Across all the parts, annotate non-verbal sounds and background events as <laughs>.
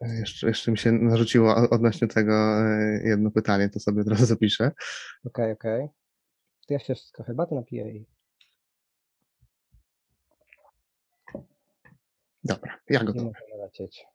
Jeszcze, jeszcze mi się narzuciło odnośnie tego e, jedno pytanie, to sobie od razu zapiszę. Okej, okej. To ja się wszystko herbaty napiję i Dobra, ja nie gotowy. lecieć.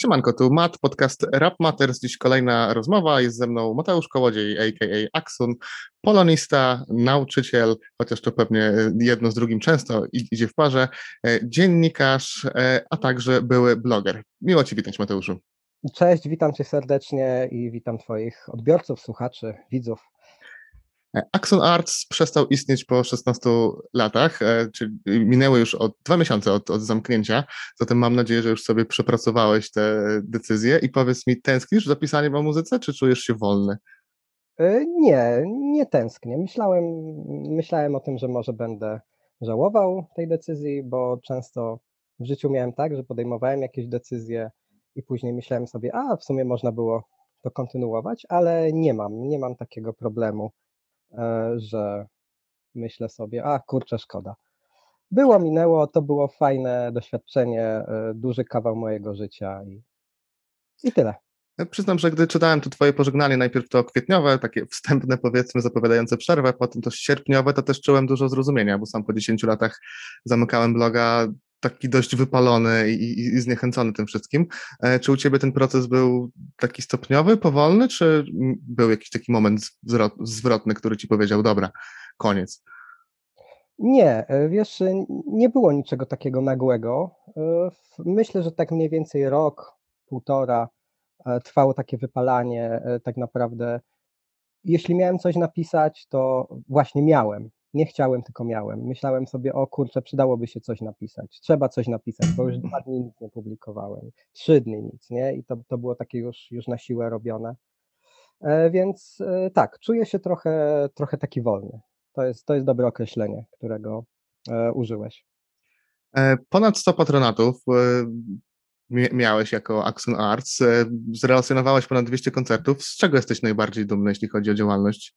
Siemanko, tu Matt, podcast Rap Matters. Dziś kolejna rozmowa. Jest ze mną Mateusz Kołodziej, a.k.a. Aksun, polonista, nauczyciel, chociaż to pewnie jedno z drugim często idzie w parze, e, dziennikarz, e, a także były bloger. Miło Ci witać, Mateuszu. Cześć, witam cię serdecznie i witam twoich odbiorców, słuchaczy, widzów. E, Axon Arts przestał istnieć po 16 latach, e, czyli minęły już od dwa miesiące od, od zamknięcia, zatem mam nadzieję, że już sobie przepracowałeś te decyzje i powiedz mi, tęsknisz za pisaniem o muzyce, czy czujesz się wolny? Y, Nie, nie tęsknię. Myślałem, myślałem o tym, że może będę żałował tej decyzji, bo często w życiu miałem tak, że podejmowałem jakieś decyzje i później myślałem sobie, a w sumie można było to kontynuować, ale nie mam, nie mam takiego problemu, e, że myślę sobie, a kurczę, szkoda. Było, minęło, to było fajne doświadczenie, e, duży kawał mojego życia i, i tyle. Ja Przyznam, że gdy czytałem to twoje pożegnanie, najpierw to kwietniowe, takie wstępne powiedzmy, zapowiadające przerwę, potem to sierpniowe, to też czułem dużo zrozumienia, bo sam po 10 latach zamykałem bloga taki dość wypalony i, i, zniechęcony tym wszystkim. E, Czy u ciebie ten proces był taki stopniowy, powolny, czy był jakiś taki moment zwrot, zwrotny, który ci powiedział, dobra, koniec? Nie, e, wiesz, e, nie było niczego takiego nagłego. Myślę, że tak mniej więcej rok, półtora trwało takie wypalanie. Tak naprawdę, jeśli miałem coś napisać, to właśnie miałem. Nie chciałem, tylko miałem. Myślałem sobie, o kurczę, przydałoby się coś napisać. Trzeba coś napisać, bo już dwa dni nic nie publikowałem. Trzy dni nic, nie? I to, to było takie już, już na siłę robione. E, Więc e, tak, czuję się trochę, trochę taki wolny. To jest, to jest dobre określenie, którego e, użyłeś. Ponad 100 patronatów mia- miałeś jako Axon Arts, zrelacjonowałeś ponad 200 koncertów. Z czego jesteś najbardziej dumny, jeśli chodzi o działalność?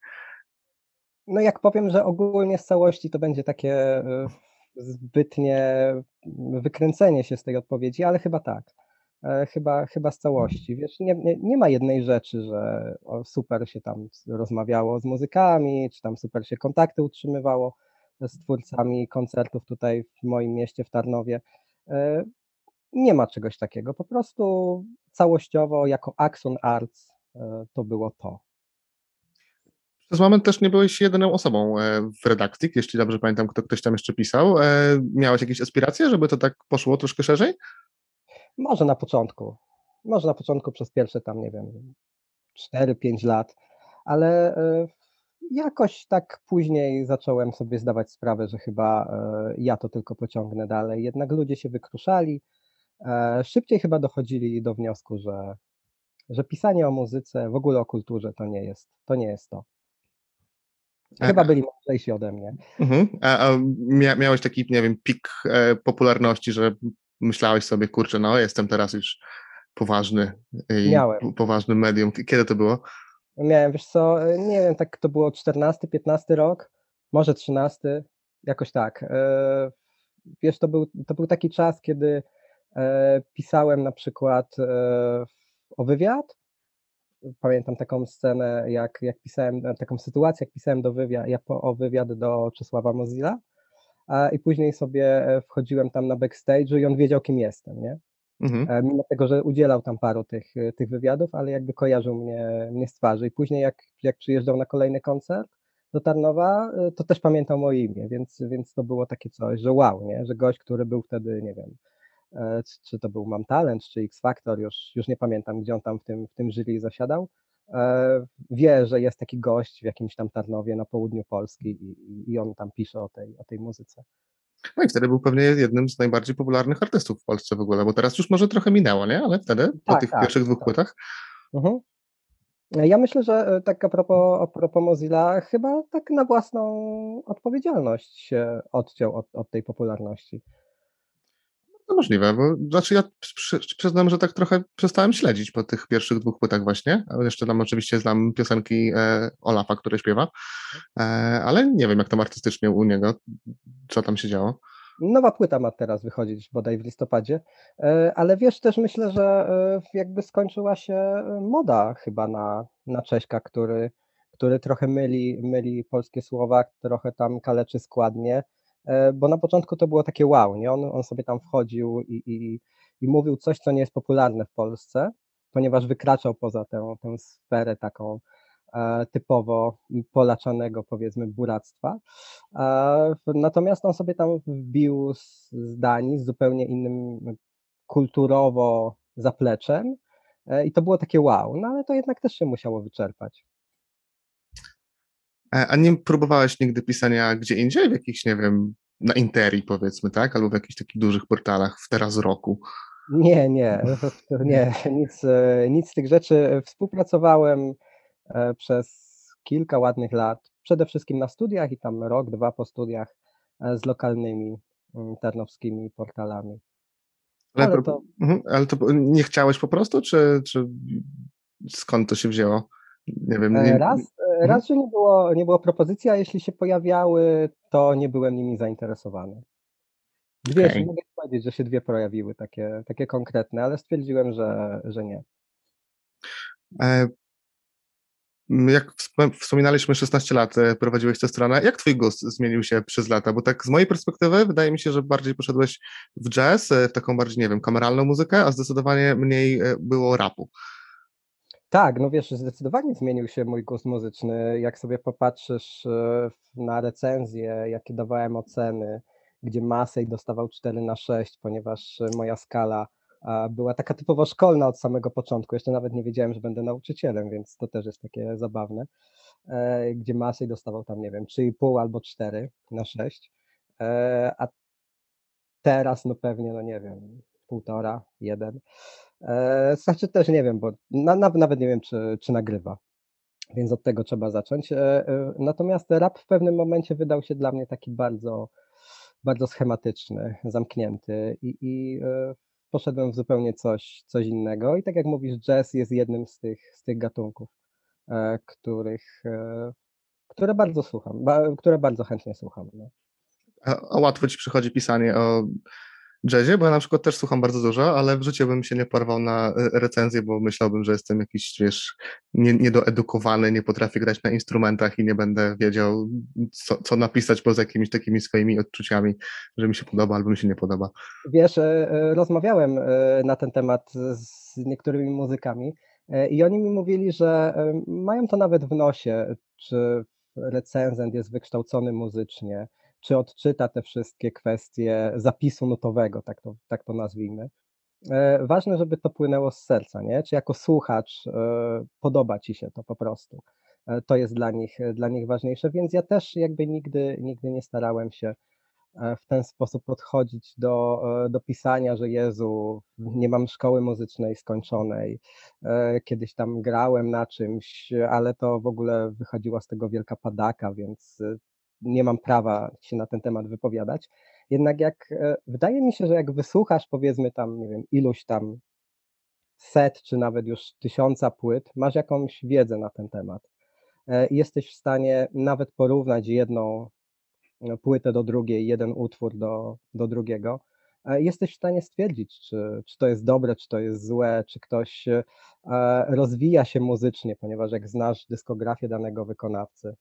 No jak powiem, że ogólnie z całości to będzie takie e, zbytnie wykręcenie się z tej odpowiedzi, ale chyba tak. E, Chyba, chyba z całości. Wiesz, nie, nie, nie ma jednej rzeczy, że super się tam rozmawiało z muzykami, czy tam super się kontakty utrzymywało z twórcami koncertów tutaj w moim mieście, w Tarnowie. E, Nie ma czegoś takiego. Po prostu całościowo jako Axon Arts to było to. Przez moment też nie byłeś jedyną osobą e, w redakcji, jeśli dobrze pamiętam, kto ktoś tam jeszcze pisał. E, Miałeś jakieś aspiracje, żeby to tak poszło troszkę szerzej? Może na początku. Może na początku przez pierwsze tam, nie wiem, 4-5 lat, ale e, jakoś tak później zacząłem sobie zdawać sprawę, że chyba ja to tylko pociągnę dalej. Jednak ludzie się wykruszali. Szybciej chyba dochodzili do wniosku, że, że pisanie o muzyce, w ogóle o kulturze to nie jest to. Nie jest to. Chyba E, byli mądrzejsi ode mnie. mhm. A, a mia, miałeś taki, nie wiem, pik e, popularności, że myślałeś sobie, kurczę, no jestem teraz już poważny i Miałem. po- poważnym medium. Kiedy to było? Miałem, wiesz co, e, nie wiem, tak to było 14, 15 rok, może 13, jakoś tak. E, Wiesz, to był, to był taki czas, kiedy e, pisałem na przykład e, o wywiad. Pamiętam taką scenę, jak, jak pisałem, e, taką sytuację, jak pisałem do wywiad, jak po, o wywiad do Czesława Mozilla. A, I później sobie e, wchodziłem tam na backstage'u i on wiedział, kim jestem, nie? Mhm. E, mimo tego, że udzielał tam paru tych, tych wywiadów, ale jakby kojarzył mnie, mnie z twarzy. I później jak, jak przyjeżdżał na kolejny koncert do Tarnowa, to też pamiętał moje imię, więc, więc to było takie coś, że wow, nie? że gość, który był wtedy, nie wiem, czy, czy to był Mam Talent, czy X Factor, już, już nie pamiętam, gdzie on tam w tym, w tym jury zasiadał, e, wie, że jest taki gość w jakimś tam Tarnowie na południu Polski i, i- on tam pisze o tej, o tej muzyce. No i wtedy był pewnie jednym z najbardziej popularnych artystów w Polsce w ogóle, bo teraz już może trochę minęło, nie? Ale wtedy, po Tak, tych tak, pierwszych dwóch tak. płytach, Mhm. Ja myślę, że e, tak a propos, a propos Mozilla, chyba tak na własną odpowiedzialność się odciął od, od tej popularności. To możliwe, bo znaczy ja przy, przyznam, że tak trochę przestałem śledzić po tych pierwszych dwóch płytach właśnie, ale jeszcze tam oczywiście znam piosenki e, Olafa, które śpiewa, e, ale nie wiem jak tam artystycznie u niego, co tam się działo. Nowa płyta ma teraz wychodzić bodaj w listopadzie, e, ale wiesz, też myślę, że e, jakby skończyła się e, moda chyba na, na Cześka, który, który trochę myli, myli polskie słowa, trochę tam kaleczy składnie, bo na początku to było takie wow, nie? On, on sobie tam wchodził i, i, i mówił coś, co nie jest popularne w Polsce, ponieważ wykraczał poza tę, tę sferę taką E, typowo polaczanego, powiedzmy, buractwa. E, natomiast on sobie tam wbił zdań z zupełnie innym kulturowo zapleczem e, i to było takie wow, no ale to jednak też się musiało wyczerpać. A nie próbowałeś nigdy pisania gdzie indziej, w jakichś, nie wiem, na Interi powiedzmy, tak? Albo w jakichś takich dużych portalach w teraz roku? Nie, nie, <laughs> nie, nic, nic z tych rzeczy. Współpracowałem E, przez kilka ładnych lat, przede wszystkim na studiach i tam rok, dwa po studiach e, z lokalnymi mm, tarnowskimi portalami. Ale, ale, to... Mhm, ale to nie chciałeś po prostu, czy, czy skąd to się wzięło? Nie wiem. E, nie... Raz, mhm. raz, że nie było, nie było propozycji, a jeśli się pojawiały, to nie byłem nimi zainteresowany. Dwie, okay. mogę powiedzieć, że się dwie pojawiły, takie, takie konkretne, ale stwierdziłem, że, że nie. Jak wspominaliśmy, 16 lat e, prowadziłeś tę stronę. Jak twój gust zmienił się przez lata? Bo tak z mojej perspektywy wydaje mi się, że bardziej poszedłeś w jazz, e, w taką bardziej, nie wiem, kameralną muzykę, a zdecydowanie mniej e, było rapu. Tak, no wiesz, zdecydowanie zmienił się mój gust muzyczny. Jak sobie popatrzysz na recenzje, jakie dawałem oceny, gdzie Masej dostawał 4 na 6, ponieważ moja skala była taka typowo szkolna od samego początku. Jeszcze nawet nie wiedziałem, że będę nauczycielem, więc to też jest takie zabawne. E, gdzie Masej dostawał tam, nie wiem, 3,5 albo 4 na 6. E, a teraz, no pewnie, no nie wiem, półtora, jeden. E, znaczy też nie wiem, bo na, nawet nie wiem, czy, czy nagrywa. Więc od tego trzeba zacząć. Natomiast rap w pewnym momencie wydał się dla mnie taki bardzo, bardzo schematyczny, zamknięty i, i poszedłem w zupełnie coś, coś innego. I tak jak mówisz, jazz jest jednym z tych, z tych gatunków, e, których, e, które bardzo słucham, które bardzo chętnie słucham. No. A, a łatwo ci przychodzi pisanie o jazzie, bo ja na przykład też słucham bardzo dużo, ale w życiu bym się nie porwał na e, recenzję, bo myślałbym, że jestem jakiś, wiesz, nie, niedoedukowany, nie potrafię grać na instrumentach i nie będę wiedział, co, co napisać poza jakimiś takimi swoimi odczuciami, że mi się podoba albo mi się nie podoba. Wiesz, e, e, rozmawiałem na ten temat z niektórymi muzykami i oni mi mówili, że mają to nawet w nosie, czy recenzent jest wykształcony muzycznie, czy odczyta te wszystkie kwestie zapisu nutowego, tak to, tak to nazwijmy. E, ważne, żeby to płynęło z serca, nie? Czy jako słuchacz e, podoba ci się to po prostu. E, to jest dla nich, dla nich ważniejsze, więc ja też jakby nigdy, nigdy nie starałem się w ten sposób podchodzić do, do pisania, że Jezu, nie mam szkoły muzycznej skończonej, kiedyś tam grałem na czymś, ale to w ogóle wychodziła z tego wielka padaka, więc nie mam prawa się na ten temat wypowiadać. Jednak jak e, wydaje mi się, że jak wysłuchasz powiedzmy tam, nie wiem, iluś tam set, czy nawet już tysiąca płyt, masz jakąś wiedzę na ten temat. E, jesteś w stanie nawet porównać jedną no, płytę do drugiej, jeden utwór do, do drugiego. E, jesteś w stanie stwierdzić, czy, czy to jest dobre, czy to jest złe, czy ktoś rozwija się muzycznie, ponieważ jak znasz dyskografię danego wykonawcy,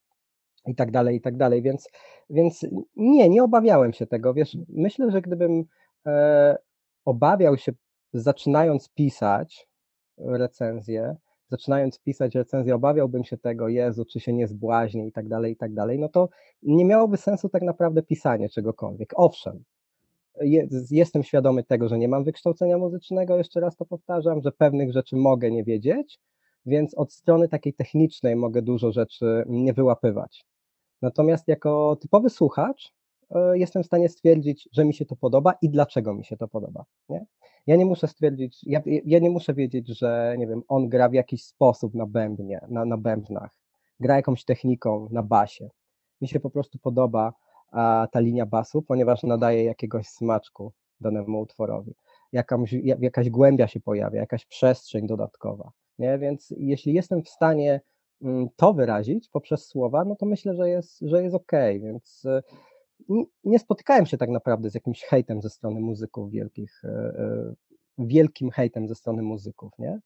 i tak dalej, i tak dalej. Więc, więc nie, nie obawiałem się tego. Wiesz, myślę, że gdybym e, obawiał się, zaczynając pisać recenzję, zaczynając pisać recenzję, obawiałbym się tego, Jezu, czy się nie zbłaźni i tak dalej, i tak dalej, no to nie miałoby sensu tak naprawdę pisanie czegokolwiek. Owszem, jestem świadomy tego, że nie mam wykształcenia muzycznego, jeszcze raz to powtarzam, że pewnych rzeczy mogę nie wiedzieć, więc od strony takiej technicznej mogę dużo rzeczy nie wyłapywać. Natomiast jako typowy słuchacz e, jestem w stanie stwierdzić, że mi się to podoba i dlaczego mi się to podoba. Nie? Ja nie muszę stwierdzić, ja, ja nie muszę wiedzieć, że nie wiem, on gra w jakiś sposób na bębnie, na, na bębnach, gra jakąś techniką na basie. Mi się po prostu podoba a, ta linia basu, ponieważ nadaje jakiegoś smaczku danemu utworowi. Jakąś, jakaś głębia się pojawia, jakaś przestrzeń dodatkowa. Nie? Więc jeśli jestem w stanie to wyrazić poprzez słowa, no to myślę, że jest, że jest ok. Więc nie spotykałem się tak naprawdę z jakimś hejtem ze strony muzyków wielkich, e, wielkim hejtem ze strony muzyków, nie?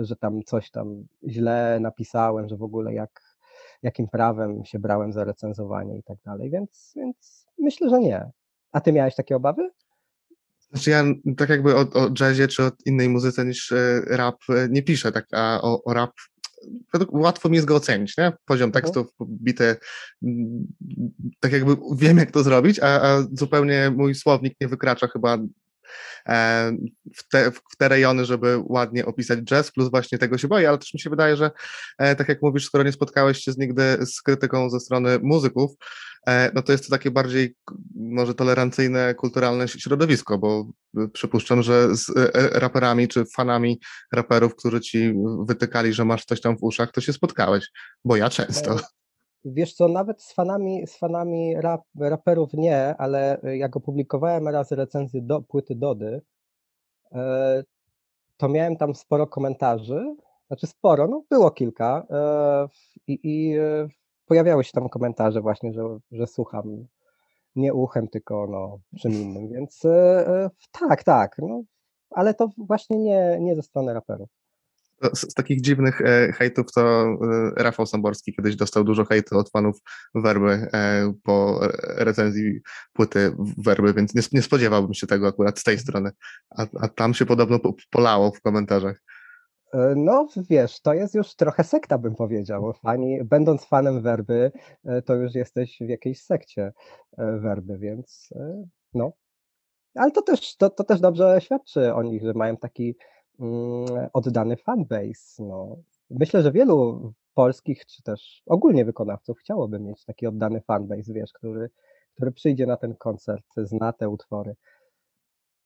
Że tam coś tam źle napisałem, że w ogóle jak, jakim prawem się brałem za recenzowanie i tak dalej, więc, więc myślę, że nie. A ty miałeś takie obawy? Znaczy ja tak jakby o, o jazzie czy o innej muzyce niż rap nie piszę, tak, a o, o rap łatwo mi jest go ocenić, nie? Poziom mhm. tekstów, bite, mm, tak jakby wiem, jak to zrobić, a, a zupełnie mój słownik nie wykracza chyba w te, w te rejony, żeby ładnie opisać jazz, plus właśnie tego się boję, ale też mi się wydaje, że e, tak jak mówisz, skoro nie spotkałeś się z nigdy z krytyką ze strony muzyków, E, no to jest to takie bardziej może tolerancyjne, kulturalne środowisko, bo przypuszczam, że z e, e, raperami czy fanami raperów, którzy ci wytykali, że masz coś tam w uszach, to się spotkałeś, bo ja często. Wiesz co, nawet z fanami, z fanami rap, raperów nie, ale jak opublikowałem raz recenzję do płyty Dody, to miałem tam sporo komentarzy, znaczy sporo, no było kilka i, i pojawiały się tam komentarze właśnie, że, że słucham nie uchem, tylko no, czym innym, więc e, e, tak, tak, no, ale to właśnie nie, nie ze strony raperów. Z, z, takich dziwnych e, hejtów to e, Rafał Samborski kiedyś dostał dużo hejtu od fanów Werby e, po recenzji płyty Werby, więc nie, nie spodziewałbym się tego akurat z tej strony, a, a tam się podobno po, polało w komentarzach. E, no, wiesz, to jest już trochę sekta, bym powiedział. Fani, będąc fanem werby, e, to już jesteś w jakiejś sekcie e, werby, więc no. Ale to też, to, to też dobrze świadczy o nich, że mają taki oddany fanbase. No. Myślę, że wielu polskich, czy też ogólnie wykonawców chciałoby mieć taki oddany fanbase, wiesz, który, który przyjdzie na ten koncert, zna te utwory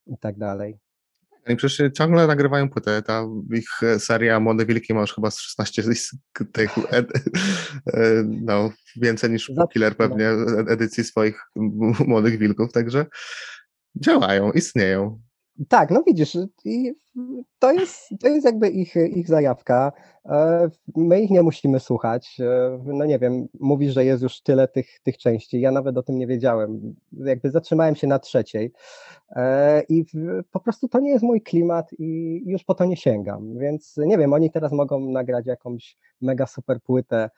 i tak dalej. Oni przecież ciągle nagrywają płytę. Ta ich seria Młode Wilki ma już chyba z 16 tych, e, no, więcej niż Killer pewnie edycji swoich Młodych Wilków, także działają, istnieją. Tak, no widzisz, to jest, to jest jakby ich, ich zajawka. E, my ich nie musimy słuchać. E, no nie wiem, mówisz, że jest już tyle tych, tych części. Ja nawet o tym nie wiedziałem. Jakby zatrzymałem się na trzeciej e, i po prostu to nie jest mój klimat i już po to nie sięgam. Więc nie wiem, oni teraz mogą nagrać jakąś mega super płytę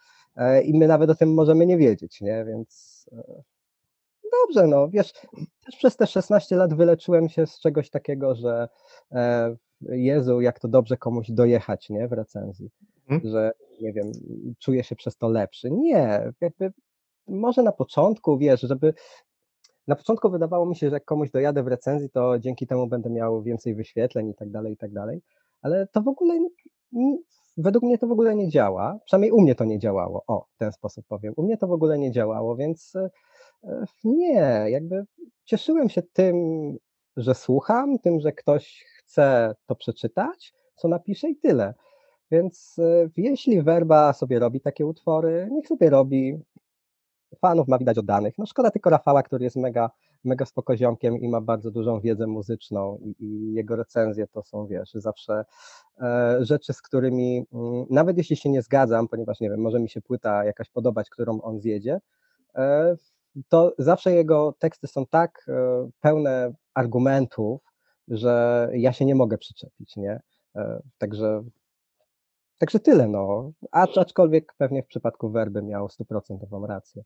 i my nawet o tym możemy nie wiedzieć, nie? Więc dobrze, no wiesz, też przez te 16 lat wyleczyłem się z czegoś takiego, że e, Jezu, jak to dobrze komuś dojechać, nie, w recenzji, hmm. że nie wiem, czuję się przez to lepszy. Nie, jakby może na początku, wiesz, żeby na początku wydawało mi się, że jak komuś dojadę w recenzji, to dzięki temu będę miał więcej wyświetleń i tak dalej, i tak dalej, ale to w ogóle według mnie to w ogóle nie działa, przynajmniej u mnie to nie działało, o, w ten sposób powiem, u mnie to w ogóle nie działało, więc E, nie, jakby cieszyłem się tym, że słucham, tym, że ktoś chce to przeczytać, co napisze i tyle. Więc e, jeśli Werba sobie robi takie utwory, niech sobie robi. Fanów ma widać oddanych. No szkoda tylko Rafała, który jest mega, mega spokoziomkiem i ma bardzo dużą wiedzę muzyczną i, i jego recenzje to są, wiesz, zawsze e, rzeczy, z którymi mm, nawet jeśli się nie zgadzam, ponieważ nie wiem, może mi się płyta jakaś podobać, którą on zjedzie, e, to zawsze jego teksty są tak e, pełne argumentów, że ja się nie mogę przyczepić, nie? E, także, także tyle, no. Aczkolwiek pewnie w przypadku werby miał stuprocentową rację.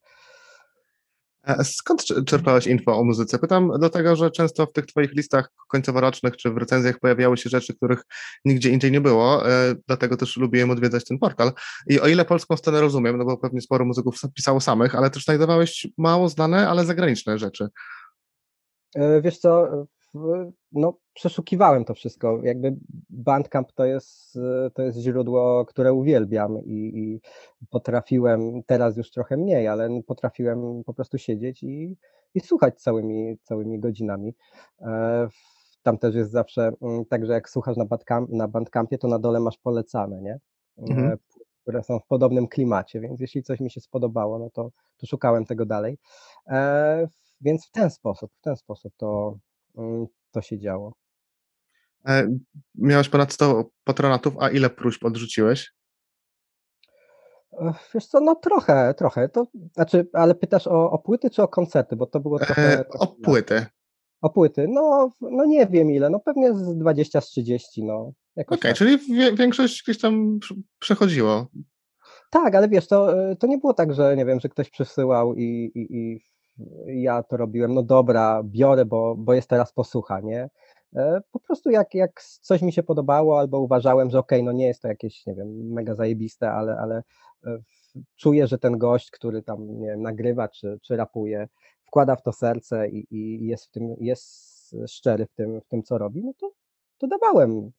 Skąd czerpałeś info o muzyce? Pytam dlatego, że często w tych twoich listach końcoworocznych czy w recenzjach pojawiały się rzeczy, których nigdzie indziej nie było, e, dlatego też lubiłem odwiedzać ten portal. I o ile polską scenę rozumiem, no bo pewnie sporo muzyków pisało samych, ale też znajdowałeś mało znane, ale zagraniczne rzeczy. E, wiesz co, no, przeszukiwałem to wszystko. Jakby Bandcamp to jest, to jest źródło, które uwielbiam i, i potrafiłem, teraz już trochę mniej, ale potrafiłem po prostu siedzieć i, i słuchać całymi, całymi godzinami. E, tam też jest zawsze mm, tak, że jak słuchasz na, Bandcamp, na Bandcampie, to na dole masz polecane, nie? Mhm. E, które są w podobnym klimacie, więc jeśli coś mi się spodobało, no to, to szukałem tego dalej. E, więc w ten sposób, w ten sposób to, to się działo. E, miałeś ponad 100 patronatów, a ile próśb odrzuciłeś? Ech, wiesz co, no trochę, trochę. To znaczy, ale pytasz o o płyty czy o koncerty? Bo to było Eee, trochę o trochę inaczej. płyty. O płyty, no no nie wiem ile, no pewnie z 20 z 30, no, Okej, tak. czyli większość gdzieś tam prz przechodziło. Tak, ale wiesz, to, y, to nie było tak, że nie wiem, że ktoś przysyłał i i i i ja to robiłem, no dobra, biorę, bo bo jest teraz posłucha, nie? E, po prostu jak jak coś mi się podobało albo uważałem, że okej, no nie jest to jakieś, nie wiem, mega zajebiste, ale ale, e, czuję, że ten gość, który tam, nie wiem, nagrywa czy czy rapuje, wkłada w to serce i i jest w tym jest szczery w tym w tym, co robi, no to to dawałem,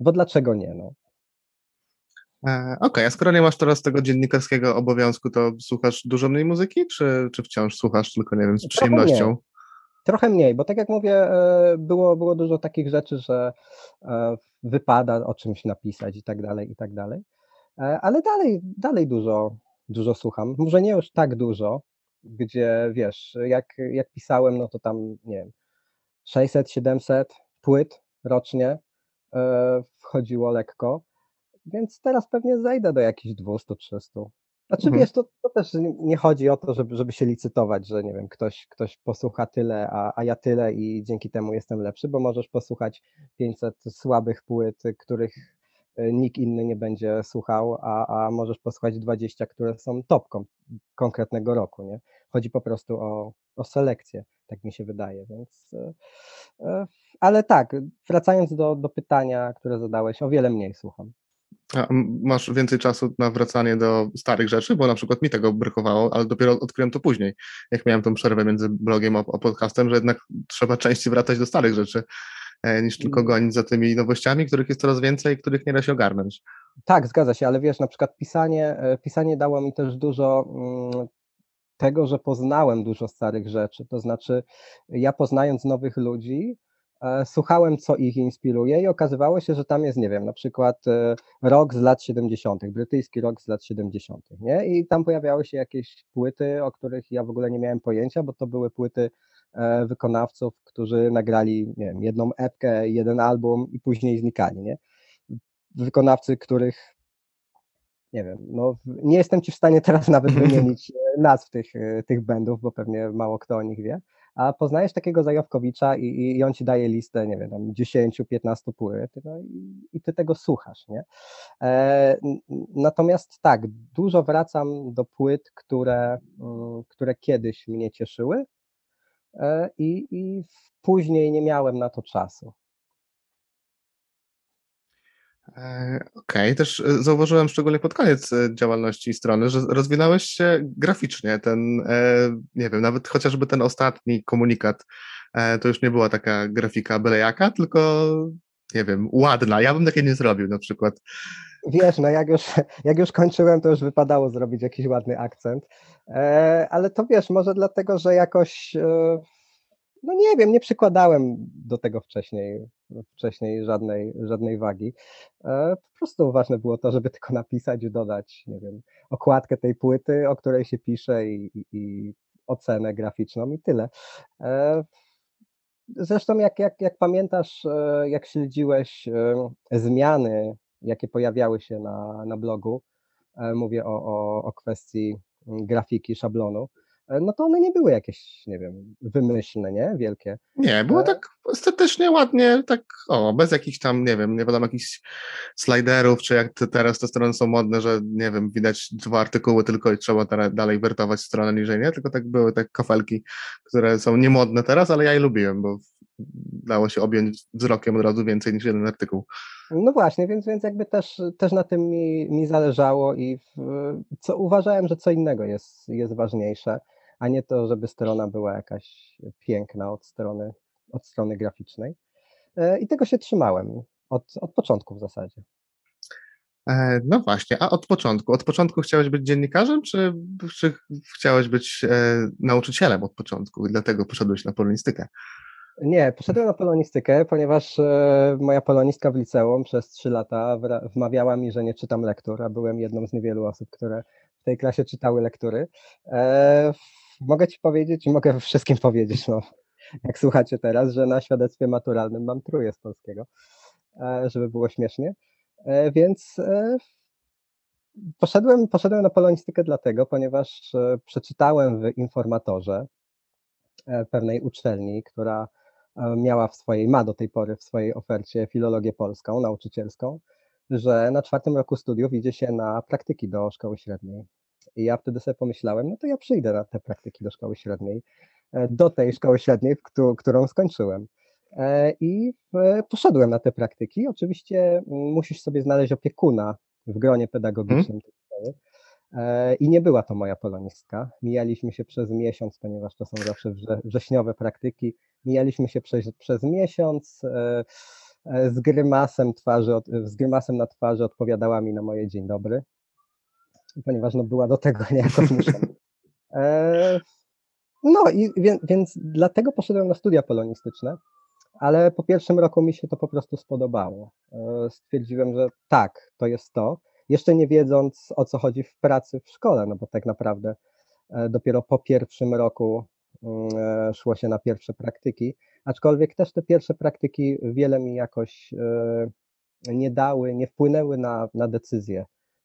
bo dlaczego nie, no. Eee, okej, a skoro nie masz teraz tego dziennikarskiego obowiązku, to słuchasz dużo mniej muzyki, czy czy wciąż słuchasz tylko, nie wiem, z Trochę mniej. przyjemnością? Trochę mniej, bo tak jak mówię, e, było było dużo takich rzeczy, że, e, wypada o czymś napisać i tak dalej, i tak dalej. E, ale dalej dalej dużo dużo słucham. Może nie już tak dużo, gdzie wiesz, jak jak pisałem, no to tam, nie wiem, 600, 700 płyt rocznie, e, wchodziło lekko, więc teraz pewnie zejdę do jakichś 200-300. Znaczy Mhm. wiesz, to to też nie chodzi o to, żeby żeby się licytować, że nie wiem, ktoś ktoś posłucha tyle, a a ja tyle i dzięki temu jestem lepszy, bo możesz posłuchać 500 słabych płyt, których, e, nikt inny nie będzie słuchał, a a możesz posłuchać 20, które są topką konkretnego roku, nie? Chodzi po prostu o o selekcję, tak mi się wydaje, więc, e, e, ale tak, wracając do do pytania, które zadałeś, o wiele mniej słucham. A masz więcej czasu na wracanie do starych rzeczy? Bo na przykład mi tego brakowało, ale dopiero odkryłem to później, jak miałem tą przerwę między blogiem a a podcastem, że jednak trzeba <laughs> częściej wracać do starych rzeczy, e, niż tylko Mm. gonić za tymi nowościami, których jest coraz więcej, których nie da się ogarnąć. Tak, zgadza się, ale wiesz, na przykład pisanie e, pisanie dało mi też dużo, mm, tego, że poznałem dużo starych rzeczy. To znaczy, ja poznając nowych ludzi, słuchałem, co ich inspiruje i okazywało się, że tam jest, nie wiem, na przykład, e, rock z lat 70., brytyjski rock z lat 70., nie? I tam pojawiały się jakieś płyty, o których ja w ogóle nie miałem pojęcia, bo to były płyty, e, wykonawców, którzy nagrali, nie wiem, 1 epkę, 1 album i później znikali, nie? Wykonawcy, których nie wiem, no nie jestem ci w stanie teraz nawet <laughs> wymienić, e, nazw tych, e, tych bandów, bo pewnie mało kto o nich wie, a poznajesz takiego Zajawkowicza i i on ci daje listę, nie wiem, tam 10, 15 płyt, no i i ty tego słuchasz, nie? E, natomiast tak, dużo wracam do płyt, które, mm, które kiedyś mnie cieszyły, e, i i później nie miałem na to czasu. Eee, okej, też, e, zauważyłem szczególnie pod koniec, e, działalności strony, że rozwinąłeś się graficznie. Ten, e, nie wiem, nawet chociażby ten ostatni komunikat, e, to już nie była taka grafika byle jaka, tylko, nie wiem, ładna. Ja bym takiej nie zrobił na przykład. Wiesz, no jak już <laughs> jak już kończyłem, to już wypadało zrobić jakiś ładny akcent, e, ale to wiesz, może dlatego, że jakoś, e, no nie wiem, nie przykładałem do tego wcześniej wcześniej żadnej żadnej wagi. E, po prostu ważne było to, żeby tylko napisać dodać, nie wiem, okładkę tej płyty, o której się pisze i i i ocenę graficzną i tyle. E, zresztą jak jak jak pamiętasz, e, jak śledziłeś, zmiany, jakie pojawiały się na na blogu, mówię o o o kwestii, grafiki szablonu, no to one nie były jakieś, nie wiem, wymyślne, nie, wielkie. Nie, było E tak estetycznie ładnie, tak o, bez jakichś tam, nie wiem, nie wiadomo, jakichś slajderów, czy jak te teraz te strony są modne, że nie wiem, widać 2 artykuły tylko i trzeba dalej wertować stronę niżej, nie? Tylko tak były te kafelki, które są niemodne teraz, ale ja je lubiłem, bo dało się objąć wzrokiem od razu więcej niż 1 artykuł. No właśnie, więc więc jakby też też na tym mi mi zależało i w co uważałem, że co innego jest jest ważniejsze, a nie to, żeby strona była jakaś piękna od strony od strony graficznej. E, i tego się trzymałem od od początku w zasadzie. E, no właśnie, a od początku od początku chciałeś być dziennikarzem, czy czy chciałeś być, e, nauczycielem od początku i dlatego poszedłeś na polonistykę? Nie, poszedłem na polonistykę, ponieważ, e, moja polonistka w liceum przez 3 lata wmawiała mi, że nie czytam lektur, a byłem jedną z niewielu osób, które w tej klasie czytały lektury. E, mogę ci powiedzieć i mogę wszystkim <laughs> powiedzieć, no, jak słuchacie teraz, że na świadectwie maturalnym mam 3 z polskiego, e, żeby było śmiesznie. E, więc, e Poszedłem poszedłem na polonistykę dlatego, ponieważ, przeczytałem w informatorze, pewnej uczelni, która, miała w swojej ma do tej pory w swojej ofercie filologię polską, nauczycielską, że na 4 roku studiów idzie się na praktyki do szkoły średniej. I ja wtedy sobie pomyślałem: "No to ja przyjdę na te praktyki do szkoły średniej", do tej szkoły średniej, którą skończyłem. I w poszedłem na te praktyki. Oczywiście musisz sobie znaleźć opiekuna w gronie Mhm. pedagogicznym. E, I nie była to moja polonistka. Mijaliśmy się przez miesiąc, ponieważ to są zawsze wrze wrześniowe praktyki. Mijaliśmy się przez przez miesiąc, e, e, z grymasem twarzy z grymasem na twarzy odpowiadała mi na moje dzień dobry. Ponieważ, no, była do tego niejako zmuszona. E, no i wię więc dlatego poszedłem na studia polonistyczne, ale po pierwszym roku mi się to po prostu spodobało. E, stwierdziłem, że tak, to jest to. Jeszcze nie wiedząc, o co chodzi w pracy w szkole, no bo tak naprawdę, e, dopiero po pierwszym roku, mm, e, szło się na pierwsze praktyki, aczkolwiek też te pierwsze praktyki wiele mi jakoś, e, nie dały, nie wpłynęły na na decyzję,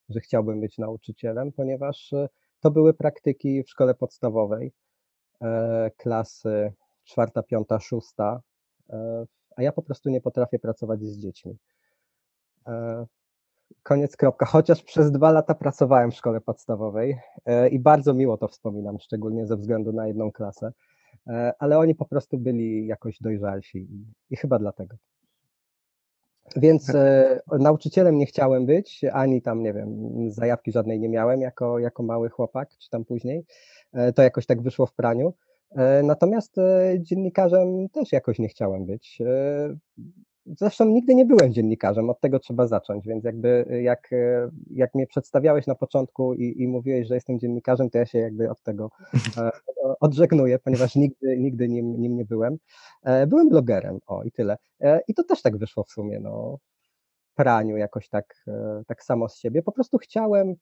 że chciałbym być nauczycielem, ponieważ, e, to były praktyki w szkole podstawowej, e, klasy 4., 5., 6., e, a ja po prostu nie potrafię pracować z dziećmi. Koniec, kropka. Chociaż przez 2 lata pracowałem w szkole podstawowej, i bardzo miło to wspominam, szczególnie ze względu na 1 klasę, ale oni po prostu byli jakoś dojrzalsi i i chyba dlatego. Więc, e, nauczycielem nie chciałem być, ani tam, nie wiem, zajawki żadnej nie miałem jako jako mały chłopak, czy tam później. E, to jakoś tak wyszło w praniu. E, natomiast, e, dziennikarzem też jakoś nie chciałem być. Zresztą nigdy nie byłem dziennikarzem, od tego trzeba zacząć, więc jakby jak, e, jak mnie przedstawiałeś na początku i i mówiłeś, że jestem dziennikarzem, to ja się jakby od tego, <laughs> e, odżegnuję, ponieważ nigdy nigdy nim nim nie byłem. E, byłem blogerem, o i tyle. E, I to też tak wyszło w sumie, no, w praniu jakoś tak, tak samo z siebie. Po prostu chciałem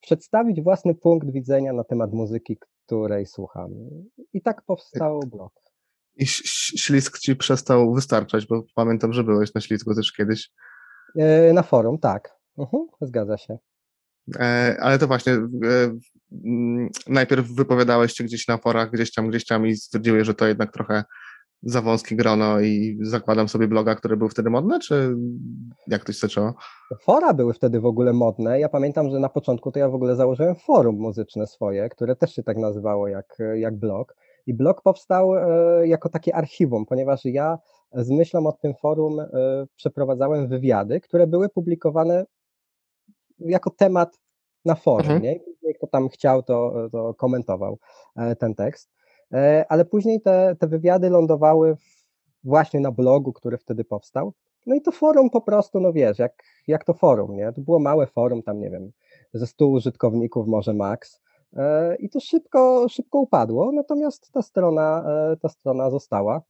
przedstawić własny punkt widzenia na temat muzyki, której słucham. I tak powstał blog. I ś ś ślizg ci przestał wystarczać, bo pamiętam, że byłeś na ślizgu też kiedyś. E, na forum, tak. Mhm, zgadza się. E, ale to właśnie, e, mm, najpierw wypowiadałeś się gdzieś na forach, gdzieś tam, gdzieś tam i stwierdziłeś, że to jednak trochę za wąskie grono i zakładam sobie bloga, który był wtedy modny, czy jak to się zaczęło? Fora były wtedy w ogóle modne. Ja pamiętam, że na początku to ja w ogóle założyłem forum muzyczne swoje, które też się tak nazywało jak jak blog. I blog powstał, e, jako takie archiwum, ponieważ ja z myślą o tym forum, e, przeprowadzałem wywiady, które były publikowane jako temat na forum, Mhm. nie. Później kto tam chciał, to to komentował, e, ten tekst. Ale później te te wywiady lądowały właśnie na blogu, który wtedy powstał. No i to forum po prostu, no wiesz, jak jak to forum, nie. To było małe forum, tam nie wiem, ze 100 użytkowników może maks. E, I to szybko szybko upadło, natomiast ta strona, e, ta strona została.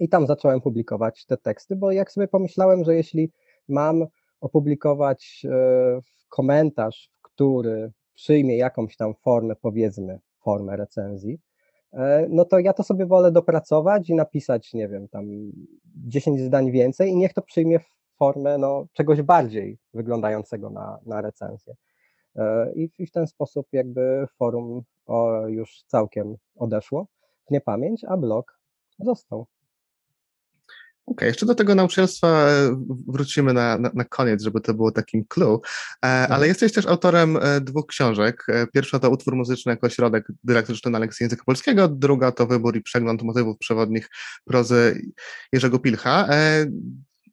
I tam zacząłem publikować te teksty, bo jak sobie pomyślałem, że jeśli mam opublikować, e, komentarz, który przyjmie jakąś tam formę, powiedzmy, formę recenzji, no to ja to sobie wolę dopracować i napisać, nie wiem, tam 10 zdań więcej i niech to przyjmie formę, no, czegoś bardziej wyglądającego na na recenzję. E, i w ten sposób jakby forum, już całkiem odeszło w niepamięć, a blog został. Okej, jeszcze do tego nauczycielstwa, e, wrócimy na na na koniec, żeby to było takim clou. E, ale Mhm. jesteś też autorem, 2 książek. Pierwsza to utwór muzyczny jako środek dydaktyczny na lekcji języka polskiego, druga to wybór i przegląd motywów przewodnich prozy Jerzego Pilcha.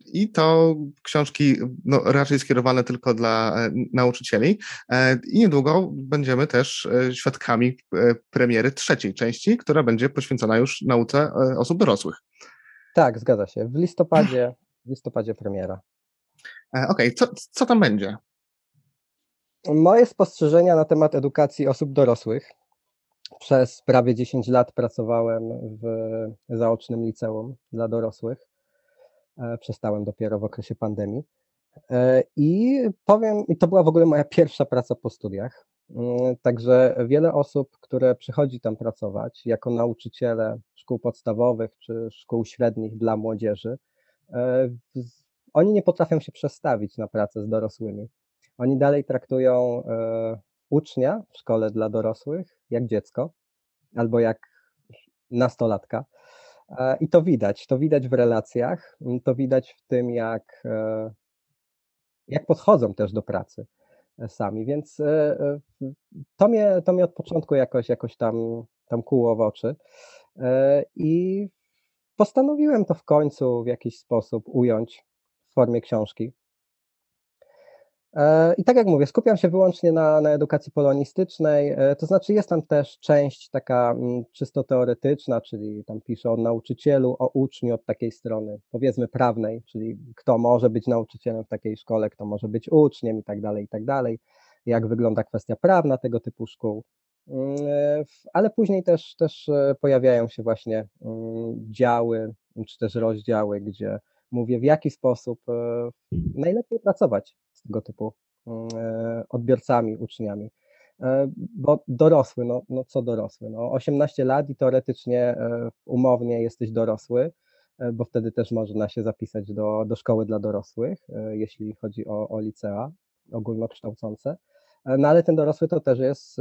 I to książki, no, raczej skierowane tylko dla, e, nauczycieli. E, I niedługo będziemy też, e, świadkami, premiery 3 części, która będzie poświęcona już nauce, osób dorosłych. Tak, zgadza się. W listopadzie <laughs> w listopadzie premiera. Okej, co co tam będzie? Moje spostrzeżenia na temat edukacji osób dorosłych. Przez prawie 10 lat pracowałem w zaocznym liceum dla dorosłych. E, przestałem dopiero w okresie pandemii. E, i powiem i to była w ogóle moja <laughs> pierwsza praca po studiach. Mm, także wiele osób, które przychodzi tam pracować jako nauczyciele szkół podstawowych czy szkół średnich dla młodzieży, e, oni nie potrafią się przestawić na pracę z dorosłymi. Oni dalej traktują ucznia w szkole dla dorosłych jak dziecko albo jak nastolatka. E, I to widać, to widać w relacjach, to widać w tym, jak, e, jak podchodzą też do pracy sami, więc to mnie, to mnie od początku jakoś, jakoś tam, tam kuło w oczy i postanowiłem to w końcu w jakiś sposób ująć w formie książki. E, I tak jak mówię, skupiam się wyłącznie na, na edukacji polonistycznej, e, to znaczy jest tam też część taka mm, czysto teoretyczna, czyli tam piszę o nauczycielu, o uczniu od takiej strony, powiedzmy prawnej, czyli kto może być nauczycielem w takiej szkole, kto może być uczniem i tak dalej, i tak dalej, jak wygląda kwestia prawna tego typu szkół. Mm, e, ale później też, też pojawiają się właśnie mm, działy, czy też rozdziały, gdzie mówię, w jaki sposób najlepiej pracować tego typu mm, e, odbiorcami, uczniami. E, bo dorosły, no, no co dorosły? No 18 lat i teoretycznie e, umownie jesteś dorosły, bo wtedy też można się zapisać do, do szkoły dla dorosłych, jeśli chodzi o, o licea ogólnokształcące. No ale ten dorosły to też jest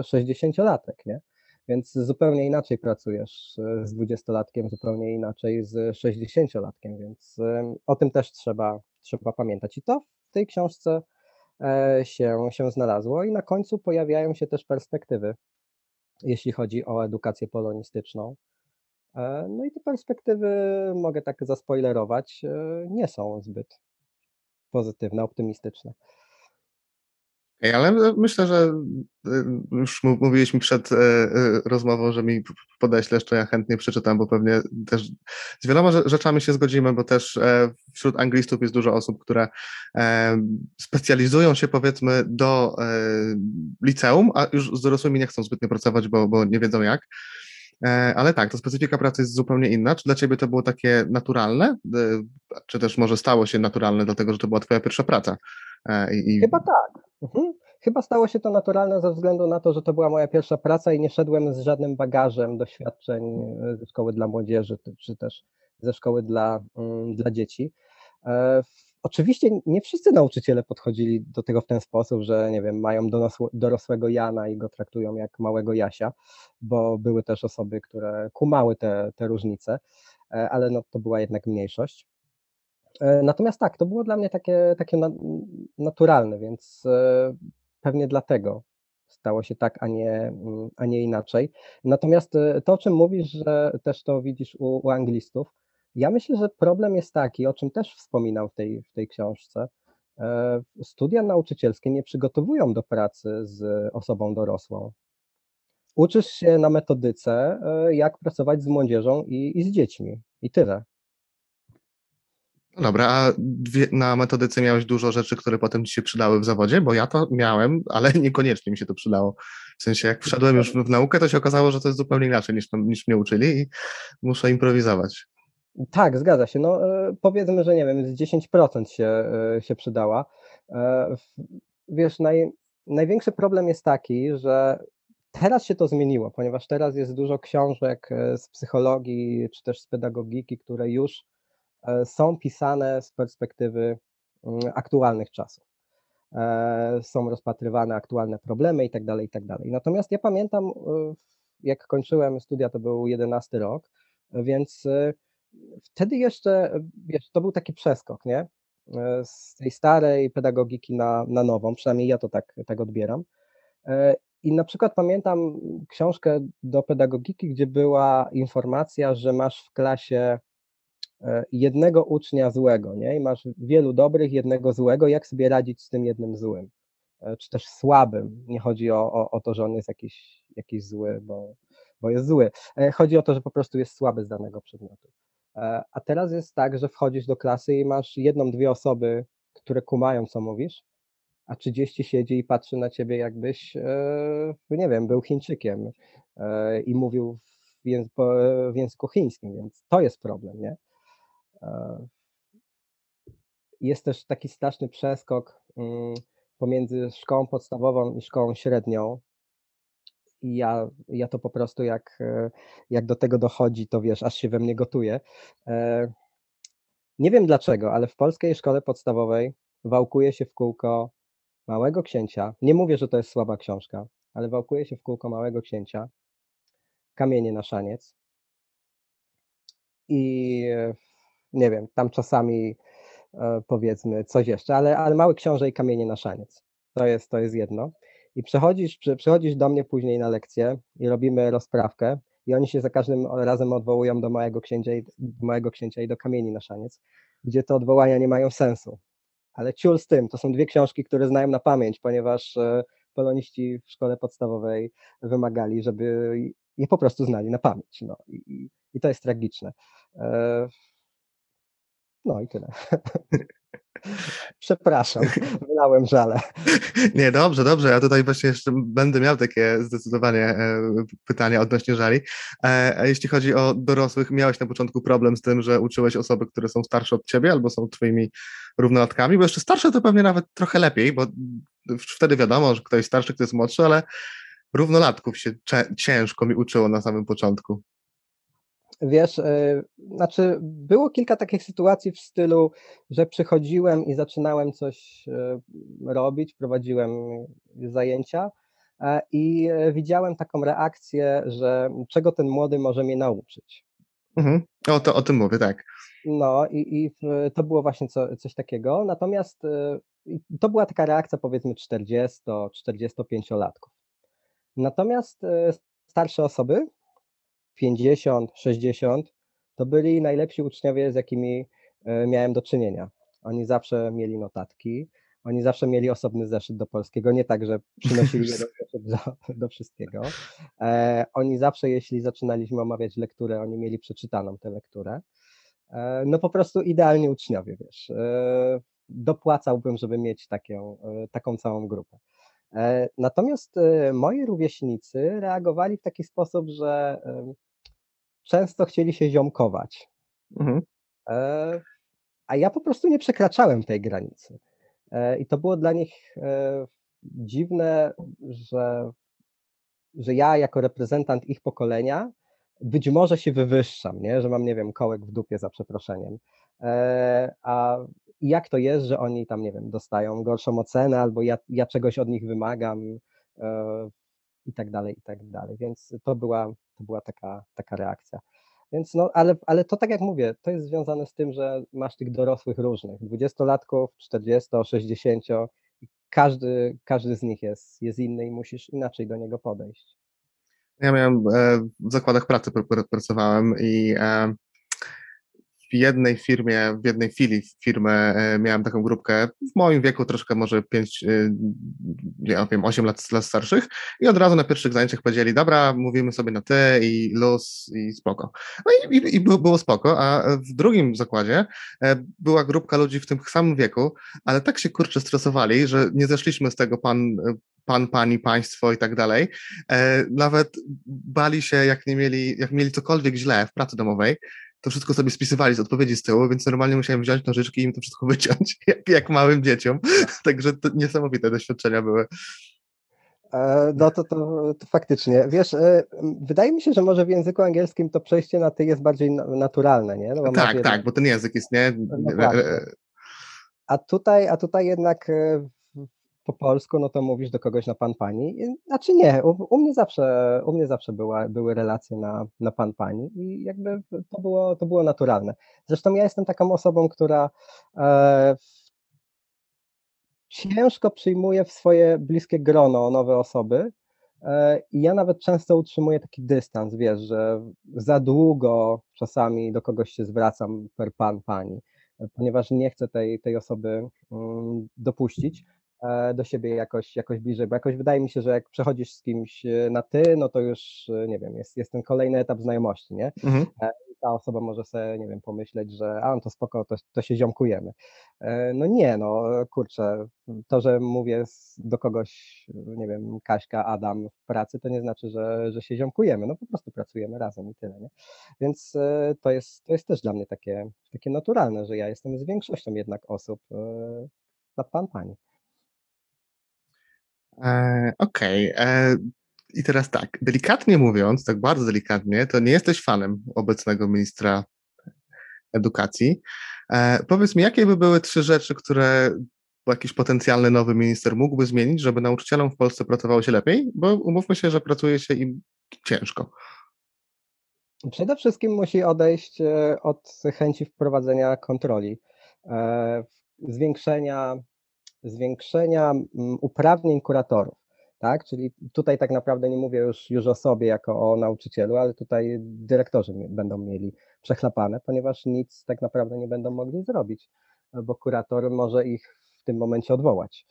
60-latek, nie? Więc zupełnie inaczej pracujesz z 20-latkiem, zupełnie inaczej z 60-latkiem, więc o tym też trzeba, trzeba pamiętać. I to tej książce e, się, się znalazło i na końcu pojawiają się też perspektywy, jeśli chodzi o edukację polonistyczną. E, no i te perspektywy, mogę tak zaspoilerować, e, nie są zbyt pozytywne, optymistyczne ale myślę, że y, już mówiłeś mi przed e, e, rozmową, że mi podeślesz, to ja chętnie przeczytam, bo pewnie też z wieloma rzeczami się zgodzimy, bo też e, wśród anglistów jest dużo osób, które specjalizują się powiedzmy do liceum, a już z dorosłymi nie chcą zbytnio pracować, bo, bo nie wiedzą jak. Ale tak, to specyfika pracy jest zupełnie inna. Czy dla ciebie to było takie naturalne? Czy też może stało się naturalne, dlatego że to była twoja pierwsza praca? I... Chyba tak. Mhm. Chyba stało się to naturalne ze względu na to, że to była moja pierwsza praca i nie szedłem z żadnym bagażem doświadczeń e, ze szkoły dla młodzieży, czy też ze szkoły dla, mm, dla dzieci. E, oczywiście nie wszyscy nauczyciele podchodzili do tego w ten sposób, że nie wiem, mają dorosłego Jana i go traktują jak małego Jasia, bo były też osoby, które kumały te, te różnice, e, ale no, to była jednak mniejszość. E, natomiast tak, to było dla mnie takie, takie naturalne, więc e, pewnie dlatego stało się tak, a nie, mm, a nie inaczej. Natomiast e, to, o czym mówisz, że też to widzisz u, u anglistów, ja myślę, że problem jest taki, o czym też wspominał w tej, w tej książce. Studia nauczycielskie nie przygotowują do pracy z osobą dorosłą. Uczysz się na metodyce, jak pracować z młodzieżą i, i z dziećmi. I tyle. No dobra, a na metodyce miałeś dużo rzeczy, które potem ci się przydały w zawodzie? Bo ja to miałem, ale <laughs> niekoniecznie mi się to przydało. W sensie, jak wszedłem już w naukę, to się okazało, że to jest zupełnie inaczej niż, niż mnie uczyli i muszę improwizować. Tak, zgadza się. No, e, powiedzmy, że nie wiem, z 10% się, e, się przydała. E, wiesz, naj, największy problem jest taki, że teraz się to zmieniło, ponieważ teraz jest dużo książek z psychologii czy też z pedagogiki, które już są pisane z perspektywy mm, aktualnych czasów. E, są rozpatrywane aktualne problemy i tak dalej, i tak. Natomiast ja pamiętam, e, jak kończyłem studia, to był 11 rok, więc wtedy jeszcze, wiesz, to był taki przeskok, nie? Z tej starej pedagogiki na, na nową, przynajmniej ja to tak, tak odbieram. I na przykład pamiętam książkę do pedagogiki, gdzie była informacja, że masz w klasie E, jednego ucznia złego, nie? I masz wielu dobrych, jednego złego, jak sobie radzić z tym jednym złym, e, czy też słabym. Nie chodzi o, o, o to, że on jest jakiś, jakiś zły, bo, bo jest zły. E, chodzi o to, że po prostu jest słaby z danego przedmiotu. A teraz jest tak, że wchodzisz do klasy i masz jedną, dwie osoby, które kumają, co mówisz, a 30 siedzi i patrzy na ciebie, jakbyś, nie wiem, był Chińczykiem i mówił w języku chińskim, więc to jest problem, nie? E, jest też taki straszny przeskok mm, pomiędzy szkołą podstawową i szkołą średnią. I ja, ja to po prostu jak, e, jak do tego dochodzi, to wiesz, aż się we mnie gotuje. E, nie wiem dlaczego, ale w polskiej szkole podstawowej wałkuje się w kółko Małego Księcia. Nie mówię, że to jest słaba książka, ale wałkuje się w kółko Małego Księcia. Kamienie na szaniec. I nie wiem, tam czasami e, powiedzmy coś jeszcze, ale, ale Mały Książę i Kamienie na szaniec. To jest, to jest jedno. I przychodzisz, przy, przychodzisz do mnie później na lekcję i robimy rozprawkę i oni się za każdym razem odwołują do Małego Księcia i do, Małego Księcia i do Kamieni na szaniec, gdzie te odwołania nie mają sensu. Ale ciul z tym, to są dwie książki, które znają na pamięć, ponieważ e, poloniści w szkole podstawowej wymagali, żeby je po prostu znali na pamięć. No. I, i to jest tragiczne. No i tyle. <laughs> Przepraszam, wylałem żale. <laughs> Nie, dobrze, dobrze. Ja tutaj właśnie jeszcze będę miał takie zdecydowanie e, pytania odnośnie żali. E, a jeśli chodzi o dorosłych, miałeś na początku problem z tym, że uczyłeś osoby, które są starsze od ciebie albo są twoimi równolatkami, bo jeszcze starsze to pewnie nawet trochę lepiej, bo wtedy wiadomo, że ktoś starszy, ktoś jest młodszy, ale równolatków się ciężko mi uczyło na samym początku. Wiesz, yy, znaczy było kilka takich sytuacji w stylu, że przychodziłem i zaczynałem coś yy, robić, prowadziłem zajęcia yy, i widziałem taką reakcję, że czego ten młody może mnie nauczyć. Mhm. O, to, o tym mówię, tak. No i, i to było właśnie co, coś takiego, natomiast to była taka reakcja powiedzmy 40-45-latków. Natomiast starsze osoby, 50, 60, to byli najlepsi uczniowie, z jakimi e, miałem do czynienia. Oni zawsze mieli notatki, oni zawsze mieli osobny zeszyt do polskiego, nie tak, że przynosili jeden zeszyt do, do wszystkiego. E, oni zawsze, jeśli zaczynaliśmy omawiać lekturę, oni mieli przeczytaną tę lekturę. E, no po prostu idealni uczniowie, wiesz. E, dopłacałbym, żeby mieć taką, e, taką całą grupę. E, natomiast moi rówieśnicy reagowali w taki sposób, że często chcieli się ziomkować. Mhm. E, a ja po prostu nie przekraczałem tej granicy. E, I to było dla nich e, dziwne, że, że ja jako reprezentant ich pokolenia być może się wywyższam, nie? że mam, nie wiem, kołek w dupie za przeproszeniem. A jak to jest, że oni tam, nie wiem, dostają gorszą ocenę, albo ja, ja czegoś od nich wymagam i tak dalej, i tak dalej. Więc to była, to była taka, taka reakcja. Więc no, ale, ale to tak jak mówię, to jest związane z tym, że masz tych dorosłych różnych, dwudziestolatków, 40, 60 i każdy, każdy z nich jest, jest inny i musisz inaczej do niego podejść. Ja miałem e, w zakładach pracy pracowałem i e, w jednej firmie, w jednej chwili firmy e, miałem taką grupkę w moim wieku, troszkę może 5, e, ja wiem, 8 lat, lat starszych i od razu na pierwszych zajęciach powiedzieli, dobra, mówimy sobie na ty i luz i spoko. No i, i, i było spoko, a w drugim zakładzie e, była grupka ludzi w tym samym wieku, ale tak się kurczę stresowali, że nie zeszliśmy z tego pan, pan, pani, państwo i tak dalej. Nawet bali się, jak nie mieli, jak mieli cokolwiek źle w pracy domowej, to wszystko sobie spisywali z odpowiedzi z tyłu, więc normalnie musiałem wziąć nożyczki i im to wszystko <laughs> wyciąć, jak, jak małym dzieciom. <laughs> Także to niesamowite doświadczenia były. E, no to, to, to, faktycznie. Wiesz, e, wydaje mi się, że może w języku angielskim to przejście na ty jest bardziej naturalne, nie? No tak, tak, bo ten język jest, nie? No a tutaj, a tutaj jednak po polsku, no to mówisz do kogoś na pan, pani. Znaczy nie, u, u mnie zawsze, u mnie zawsze była, były relacje na, na pan, pani i jakby to było, to było naturalne. Zresztą ja jestem taką osobą, która e, ciężko przyjmuje w swoje bliskie grono nowe osoby e, i ja nawet często utrzymuję taki dystans, wiesz, że za długo czasami do kogoś się zwracam per pan, pani, ponieważ nie chcę tej, tej osoby mm, dopuścić. E, do siebie jakoś, jakoś bliżej, bo jakoś wydaje mi się, że jak przechodzisz z kimś e, na ty, no to już, e, nie wiem, jest, jest ten kolejny etap znajomości, nie? Mhm. Ta osoba może sobie, nie wiem, pomyśleć, że a, no to spoko, to, to się ziomkujemy. No nie, no kurczę, to, że mówię do kogoś, nie wiem, Kaśka, Adam w pracy, to nie znaczy, że, że się ziomkujemy, no po prostu pracujemy razem i tyle, nie? Więc to jest, to jest też dla mnie takie, takie naturalne, że ja jestem z większością jednak osób na pan, pani. E, Okej. Okay. E, I teraz tak, delikatnie mówiąc, tak bardzo delikatnie, to nie jesteś fanem obecnego ministra edukacji. E, powiedz mi, jakie by były trzy rzeczy, które jakiś potencjalny nowy minister mógłby zmienić, żeby nauczycielom w Polsce pracowało się lepiej? Bo umówmy się, że pracuje się im ciężko. Przede wszystkim musi odejść e, od chęci wprowadzenia kontroli, zwiększenia, zwiększenia mm, uprawnień kuratorów. Tak? Czyli tutaj tak naprawdę nie mówię już, już o sobie jako o nauczycielu, ale tutaj dyrektorzy będą mieli przechlapane, ponieważ nic tak naprawdę nie będą mogli zrobić, bo kurator może ich w tym momencie odwołać.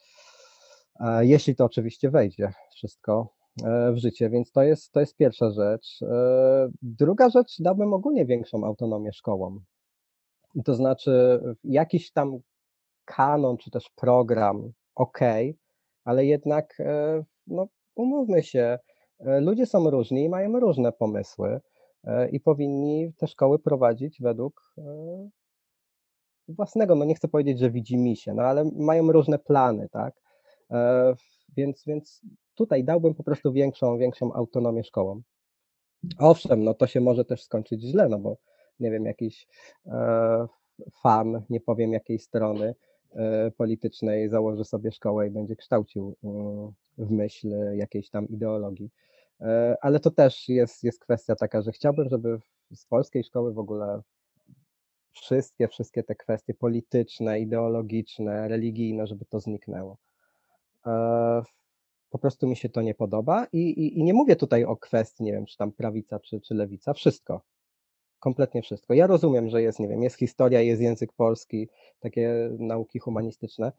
Jeśli to oczywiście wejdzie wszystko E, w życie, więc to jest, to jest pierwsza rzecz. E, druga rzecz, dałbym ogólnie większą autonomię szkołom. To znaczy jakiś tam kanon, czy też program, ok, ale jednak, e, no, umówmy się, ludzie są różni i mają różne pomysły i powinni te szkoły prowadzić według własnego, no nie chcę powiedzieć, że widzi mi się, no ale mają różne plany, tak? Więc, więc tutaj dałbym po prostu większą, większą autonomię szkołom. Owszem, no to się może też skończyć źle, no bo nie wiem, jakiś e, fan, nie powiem jakiej strony e, politycznej, założy sobie szkołę i będzie kształcił y, w myśl jakiejś tam ideologii. E, ale to też jest, jest kwestia taka, że chciałbym, żeby z polskiej szkoły w ogóle wszystkie, wszystkie te kwestie polityczne, ideologiczne, religijne, żeby to zniknęło. E, po prostu mi się to nie podoba i, i, i nie mówię tutaj o kwestii, nie wiem, czy tam prawica, czy, czy lewica, wszystko. Kompletnie wszystko. Ja rozumiem, że jest, nie wiem, jest historia, jest język polski, takie nauki humanistyczne.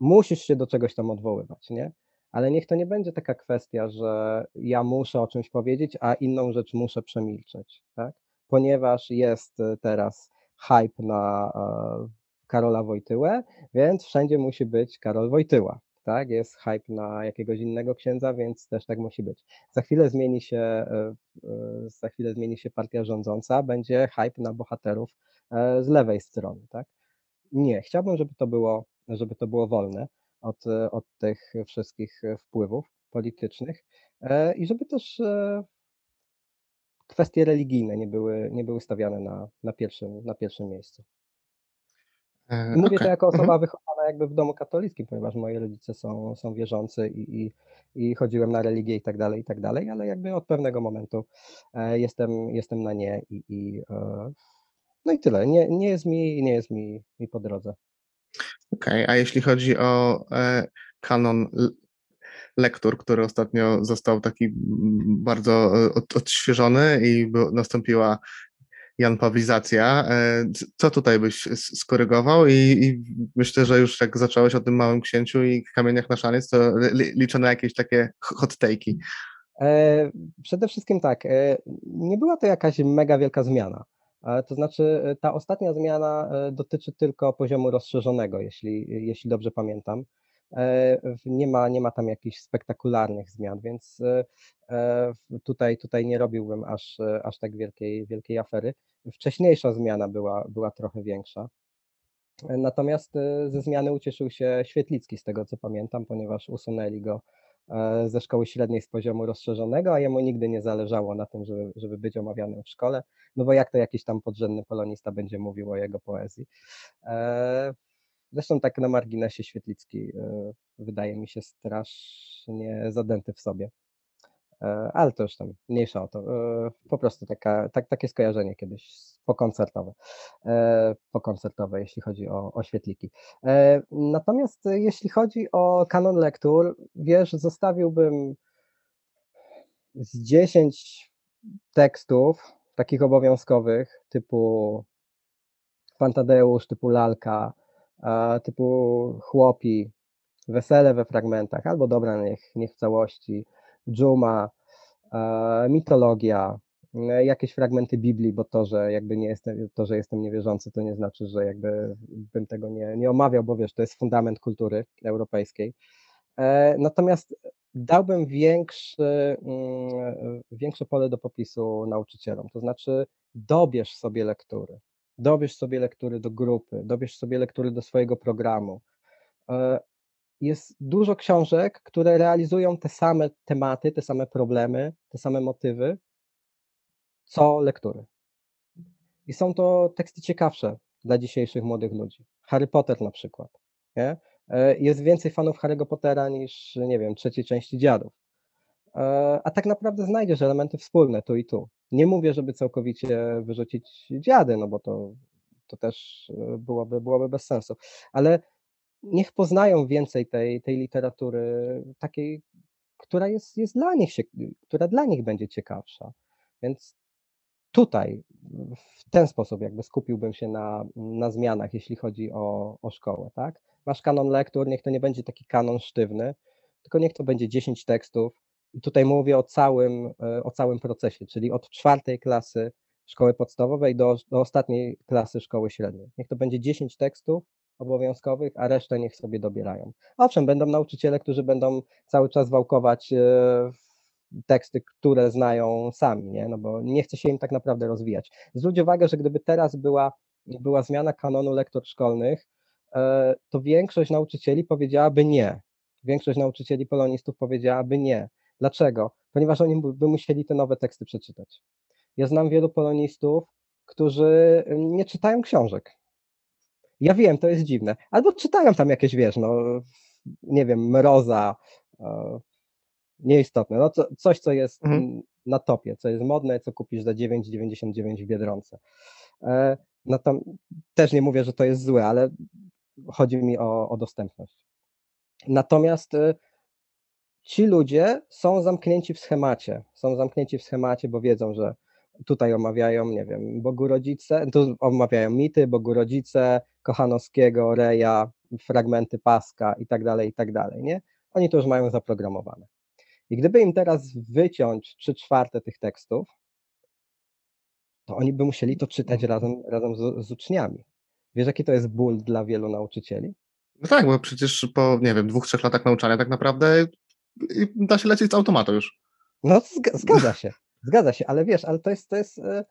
Musisz się do czegoś tam odwoływać, nie? Ale niech to nie będzie taka kwestia, że ja muszę o czymś powiedzieć, a inną rzecz muszę przemilczeć, tak? Ponieważ jest e, teraz hype na e, Karola Wojtyłę, więc wszędzie musi być Karol Wojtyła tak? Jest hype na jakiegoś innego księdza, więc też tak musi być. Za chwilę zmieni się, e, e, za chwilę zmieni się partia rządząca, będzie hype na bohaterów e, z lewej strony, tak? Nie, chciałbym, żeby to było, żeby to było wolne od, od tych wszystkich wpływów politycznych i żeby też kwestie religijne nie były, nie były stawiane na, na, pierwszym, na pierwszym miejscu. Mówię okay. to jako mhm. osoba wychowana jakby w domu katolickim, ponieważ moi rodzice są, są wierzący i, i, i chodziłem na religię i tak dalej, i tak dalej, ale jakby od pewnego momentu e, jestem, jestem na nie i, i e, no i tyle. Nie, nie jest mi, nie jest mi, mi po drodze. Okej, okay. a jeśli chodzi o e, kanon lektur, który ostatnio został taki bardzo od, odświeżony i nastąpiła janpawizacja. E, co tutaj byś skorygował? I, I, myślę, że już jak zacząłeś o tym małym księciu i kamieniach na szaniec, to liczę na jakieś takie hot take'i. E, przede wszystkim tak, e, nie była to jakaś mega wielka zmiana. To znaczy, ta ostatnia zmiana dotyczy tylko poziomu rozszerzonego, jeśli, jeśli dobrze pamiętam. Nie ma, nie ma tam jakichś spektakularnych zmian, więc tutaj, tutaj nie robiłbym aż, aż tak wielkiej, wielkiej afery. Wcześniejsza zmiana była, była trochę większa. Natomiast e, ze zmiany ucieszył się Świetlicki, z tego co pamiętam, ponieważ usunęli go e, ze szkoły średniej z poziomu rozszerzonego, a jemu nigdy nie zależało na tym, żeby, żeby być omawianym w szkole, no bo jak to jakiś tam podrzędny polonista będzie mówił o jego poezji. E, zresztą tak na marginesie Świetlicki wydaje mi się strasznie zadęty w sobie. E, ale to już tam mniejsza o to. E, po prostu taka, tak, takie skojarzenie kiedyś pokoncertowe, e, pokoncertowe, jeśli chodzi o, o świetliki. Natomiast jeśli chodzi o kanon lektur, wiesz, zostawiłbym z 10 tekstów takich obowiązkowych, typu Fantadeusz, typu Lalka, typu Chłopi, Wesele we fragmentach, albo Dobra niech, niech w całości, dżuma, e, mitologia, e, jakieś fragmenty Biblii, bo to, że jakby nie jestem, to, że jestem niewierzący, to nie znaczy, że jakby bym tego nie, nie omawiał, bo wiesz, to jest fundament kultury europejskiej. E, natomiast dałbym większy, mm, większe pole do popisu nauczycielom, to znaczy dobierz sobie lektury, dobierz sobie lektury do grupy, dobierz sobie lektury do swojego programu jest dużo książek, które realizują te same tematy, te same problemy, te same motywy, co lektury. I są to teksty ciekawsze dla dzisiejszych młodych ludzi. Harry Potter na przykład. Nie? e, jest więcej fanów Harry'ego Pottera niż, nie wiem, trzeciej części Dziadów. E, a tak naprawdę znajdziesz elementy wspólne tu i tu. Nie mówię, żeby całkowicie wyrzucić Dziady, no bo to, to też e, byłoby, byłoby bez sensu, ale niech poznają więcej tej, tej literatury takiej, która jest, jest dla nich, się, która dla nich będzie ciekawsza. Więc tutaj w ten sposób jakby skupiłbym się na, na zmianach, jeśli chodzi o, o szkołę, tak? Masz kanon lektur, niech to nie będzie taki kanon sztywny, tylko niech to będzie 10 tekstów. I tutaj mówię o całym, e, o całym procesie, czyli od czwartej klasy szkoły podstawowej do, do ostatniej klasy szkoły średniej. Niech to będzie 10 tekstów obowiązkowych, a resztę niech sobie dobierają. Owszem, będą nauczyciele, którzy będą cały czas wałkować e, teksty, które znają sami, nie? no bo nie chce się im tak naprawdę rozwijać. Zwróć uwagę, że gdyby teraz była, była zmiana kanonu lektur szkolnych, e, to większość nauczycieli powiedziałaby nie. Większość nauczycieli polonistów powiedziałaby nie. Dlaczego? Ponieważ oni by musieli te nowe teksty przeczytać. Ja znam wielu polonistów, którzy nie czytają książek. Ja wiem, to jest dziwne. Albo czytają tam jakieś, wiesz, no, nie wiem, Mroza, e, nieistotne. No, co, coś, co jest mhm. na topie, co jest modne, co kupisz za 9,99 w Biedronce. E, no to też nie mówię, że to jest złe, ale chodzi mi o, o dostępność. Natomiast e, ci ludzie są zamknięci w schemacie. Są zamknięci w schemacie, bo wiedzą, że tutaj omawiają, nie wiem, Bogu Rodzice, tu omawiają mity, Bogu Rodzice, Kochanowskiego, Reja, fragmenty Paska i tak dalej, i tak dalej, nie? Oni to już mają zaprogramowane. I gdyby im teraz wyciąć trzy czwarte tych tekstów, to oni by musieli to czytać razem, razem z, z uczniami. Wiesz, jaki to jest ból dla wielu nauczycieli? No tak, bo przecież po, nie wiem, dwóch, trzech latach nauczania tak naprawdę da się lecieć z automatu już. No, zgadza się, zgadza się, ale wiesz, ale to jest, to jest, e,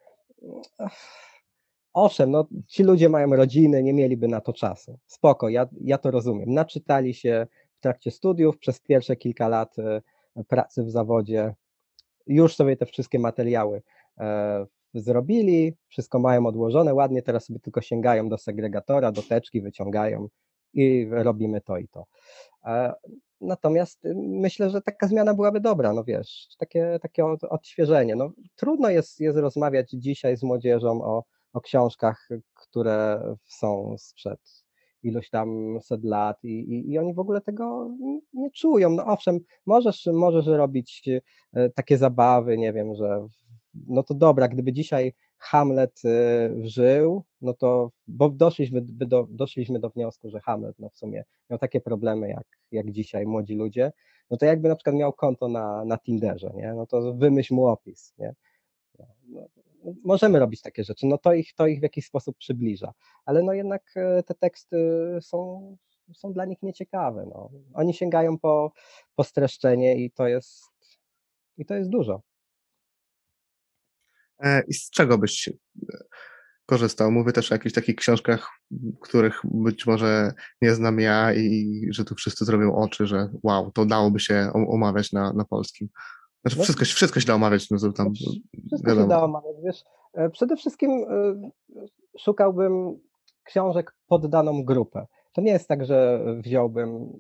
owszem, no, ci ludzie mają rodziny, nie mieliby na to czasu. Spoko, ja, ja to rozumiem. Naczytali się w trakcie studiów, przez pierwsze kilka lat e, pracy w zawodzie, już sobie te wszystkie materiały e, zrobili, wszystko mają odłożone ładnie, teraz sobie tylko sięgają do segregatora, do teczki, wyciągają i robimy to i to. Natomiast myślę, że taka zmiana byłaby dobra, no wiesz, takie, takie odświeżenie. No, trudno jest, jest rozmawiać dzisiaj z młodzieżą o, o książkach, które są sprzed ilość tam set lat i, i, i, oni w ogóle tego nie czują. No owszem, możesz, możesz robić e, takie zabawy, nie wiem, że no to dobra, gdyby dzisiaj Hamlet e, żył, no to, bo doszliśmy do, doszliśmy do wniosku, że Hamlet no w sumie miał takie problemy jak, jak dzisiaj młodzi ludzie, no to jakby na przykład miał konto na, na Tinderze, nie? no to wymyśl mu opis, nie? No, no możemy robić takie rzeczy, no to ich, to ich w jakiś sposób przybliża, ale no jednak e, te teksty są, są dla nich nieciekawe. No. Oni sięgają po, po streszczenie i to jest, i to jest dużo. E, I z czego byś e, korzystał? Mówię też o jakichś takich książkach, których być może nie znam ja i że tu wszyscy zrobią oczy, że wow, to dałoby się omawiać na, na polskim. Znaczy no, wszystko, wszystko się da omawiać, no tam Wszystko wiadomo. się da omawiać, wiesz. E, przede wszystkim szukałbym książek pod daną grupę. To nie jest tak, że wziąłbym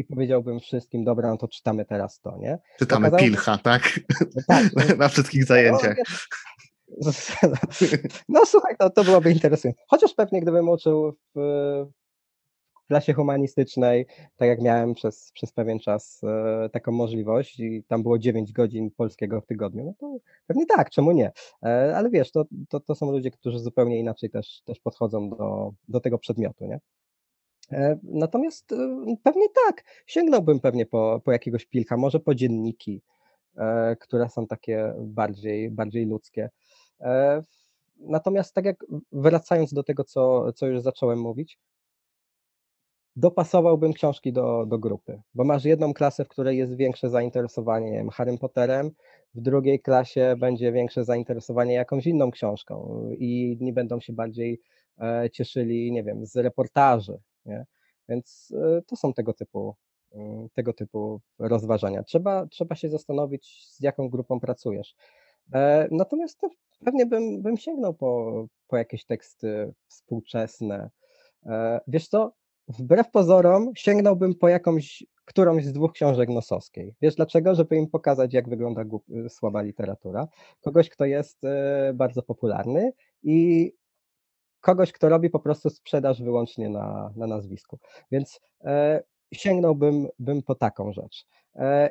i powiedziałbym wszystkim, dobra, no to czytamy teraz to, nie? Czytamy Okazało... Pilcha, tak? tak. <laughs> Na wszystkich zajęciach. No, no słuchaj, to, to byłoby interesujące. Chociaż pewnie gdybym uczył w, klasie humanistycznej, tak jak miałem przez, przez pewien czas e, taką możliwość i tam było 9 godzin polskiego w tygodniu, no to pewnie tak, czemu nie? E, ale wiesz, to, to, to są ludzie, którzy zupełnie inaczej też, też podchodzą do, do tego przedmiotu, nie? E, natomiast pewnie tak, sięgnąłbym pewnie po, po jakiegoś pilka, może po dzienniki, które są takie bardziej, bardziej ludzkie. Natomiast tak jak wracając do tego, co, co już zacząłem mówić, dopasowałbym książki do, do grupy, bo masz jedną klasę, w której jest większe zainteresowanie wiem, Harrym Potterem, w drugiej klasie będzie większe zainteresowanie jakąś inną książką i inni będą się bardziej e, cieszyli, nie wiem, z reportaży, nie? Więc e, to są tego typu, mm, tego typu rozważania. Trzeba, trzeba się zastanowić, z jaką grupą pracujesz. E, natomiast pewnie bym, bym sięgnął po, po jakieś teksty współczesne. Wiesz co, wbrew pozorom sięgnąłbym po jakąś, którąś z dwóch książek Nosowskiej. Wiesz dlaczego? Żeby im pokazać, jak wygląda słaba literatura. Kogoś, kto jest e, bardzo popularny i kogoś, kto robi po prostu sprzedaż wyłącznie na, na nazwisku. Więc e, sięgnąłbym bym po taką rzecz. E,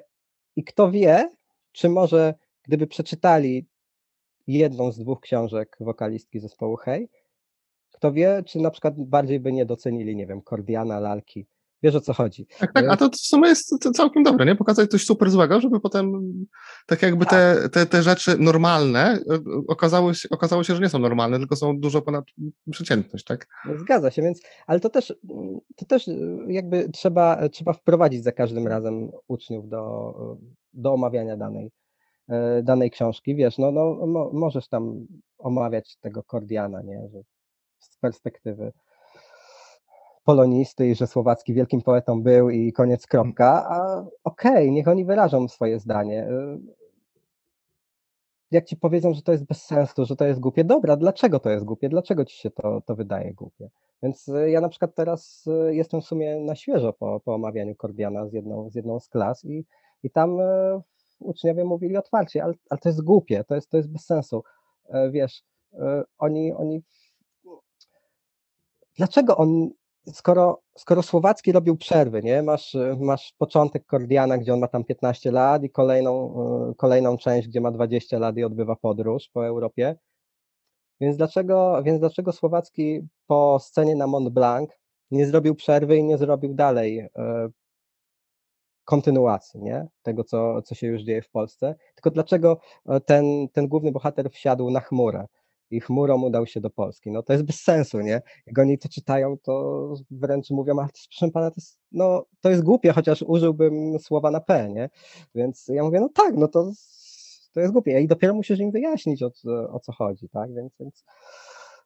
I kto wie, czy może gdyby przeczytali jedną z dwóch książek wokalistki zespołu Hej, kto wie, czy na przykład bardziej by nie docenili, nie wiem, Kordiana, Lalki. Wiesz o co chodzi. Tak, tak, a to w sumie jest całkiem dobre, nie? Pokazać coś super złego, żeby potem tak jakby te, tak. te, te rzeczy normalne e, okazało się, okazało się, że nie są normalne, tylko są dużo ponad przeciętność, tak? Zgadza się, więc, ale to też, to też jakby trzeba, trzeba wprowadzić za każdym razem uczniów do, do omawiania danej, e, danej książki. Wiesz, no, no mo, możesz tam omawiać tego Kordiana, nie? Że z perspektywy polonisty i że Słowacki wielkim poetą był i koniec kropka, a okej, okay, niech oni wyrażą swoje zdanie. Y, jak ci powiedzą, że to jest bez sensu, że to jest głupie, dobra, dlaczego to jest głupie, dlaczego ci się to, to wydaje głupie? Więc y, ja na przykład teraz y, jestem w sumie na świeżo po, po omawianiu Kordiana z jedną, z jedną z klas i, i tam uczniowie mówili otwarcie, ale, ale to jest głupie, to jest, to jest bez sensu. Wiesz, oni, oni dlaczego on, skoro, skoro Słowacki robił przerwy, nie? Masz, masz początek Kordiana, gdzie on ma tam 15 lat i kolejną, e, kolejną część, gdzie ma 20 lat i odbywa podróż po Europie. Więc dlaczego, więc dlaczego Słowacki po scenie na Mont Blanc nie zrobił przerwy i nie zrobił dalej e, kontynuacji nie? tego, co, co się już dzieje w Polsce? Tylko dlaczego e, ten, ten główny bohater wsiadł na chmurę? I chmurą udał się do Polski. No to jest bez sensu, nie? Jak oni to czytają, to wręcz mówią, ale proszę pana, to jest, no, to jest głupie, chociaż użyłbym słowa na P, nie? Więc ja mówię, no tak, no to, to jest głupie. I dopiero musisz im wyjaśnić, o, o co chodzi, tak? Więc, więc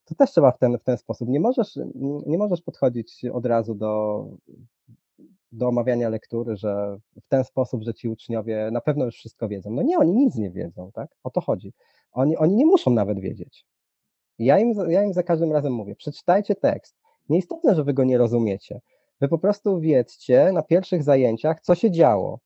to też trzeba w ten, w ten sposób. Nie możesz, nie możesz podchodzić od razu do, do omawiania lektury, że w ten sposób, że ci uczniowie na pewno już wszystko wiedzą. No nie, oni nic nie wiedzą, tak? O to chodzi. Oni, oni nie muszą nawet wiedzieć. Ja im, ja im za każdym razem mówię, przeczytajcie tekst. Nieistotne, że wy go nie rozumiecie. Wy po prostu wiedzcie na pierwszych zajęciach, co się działo.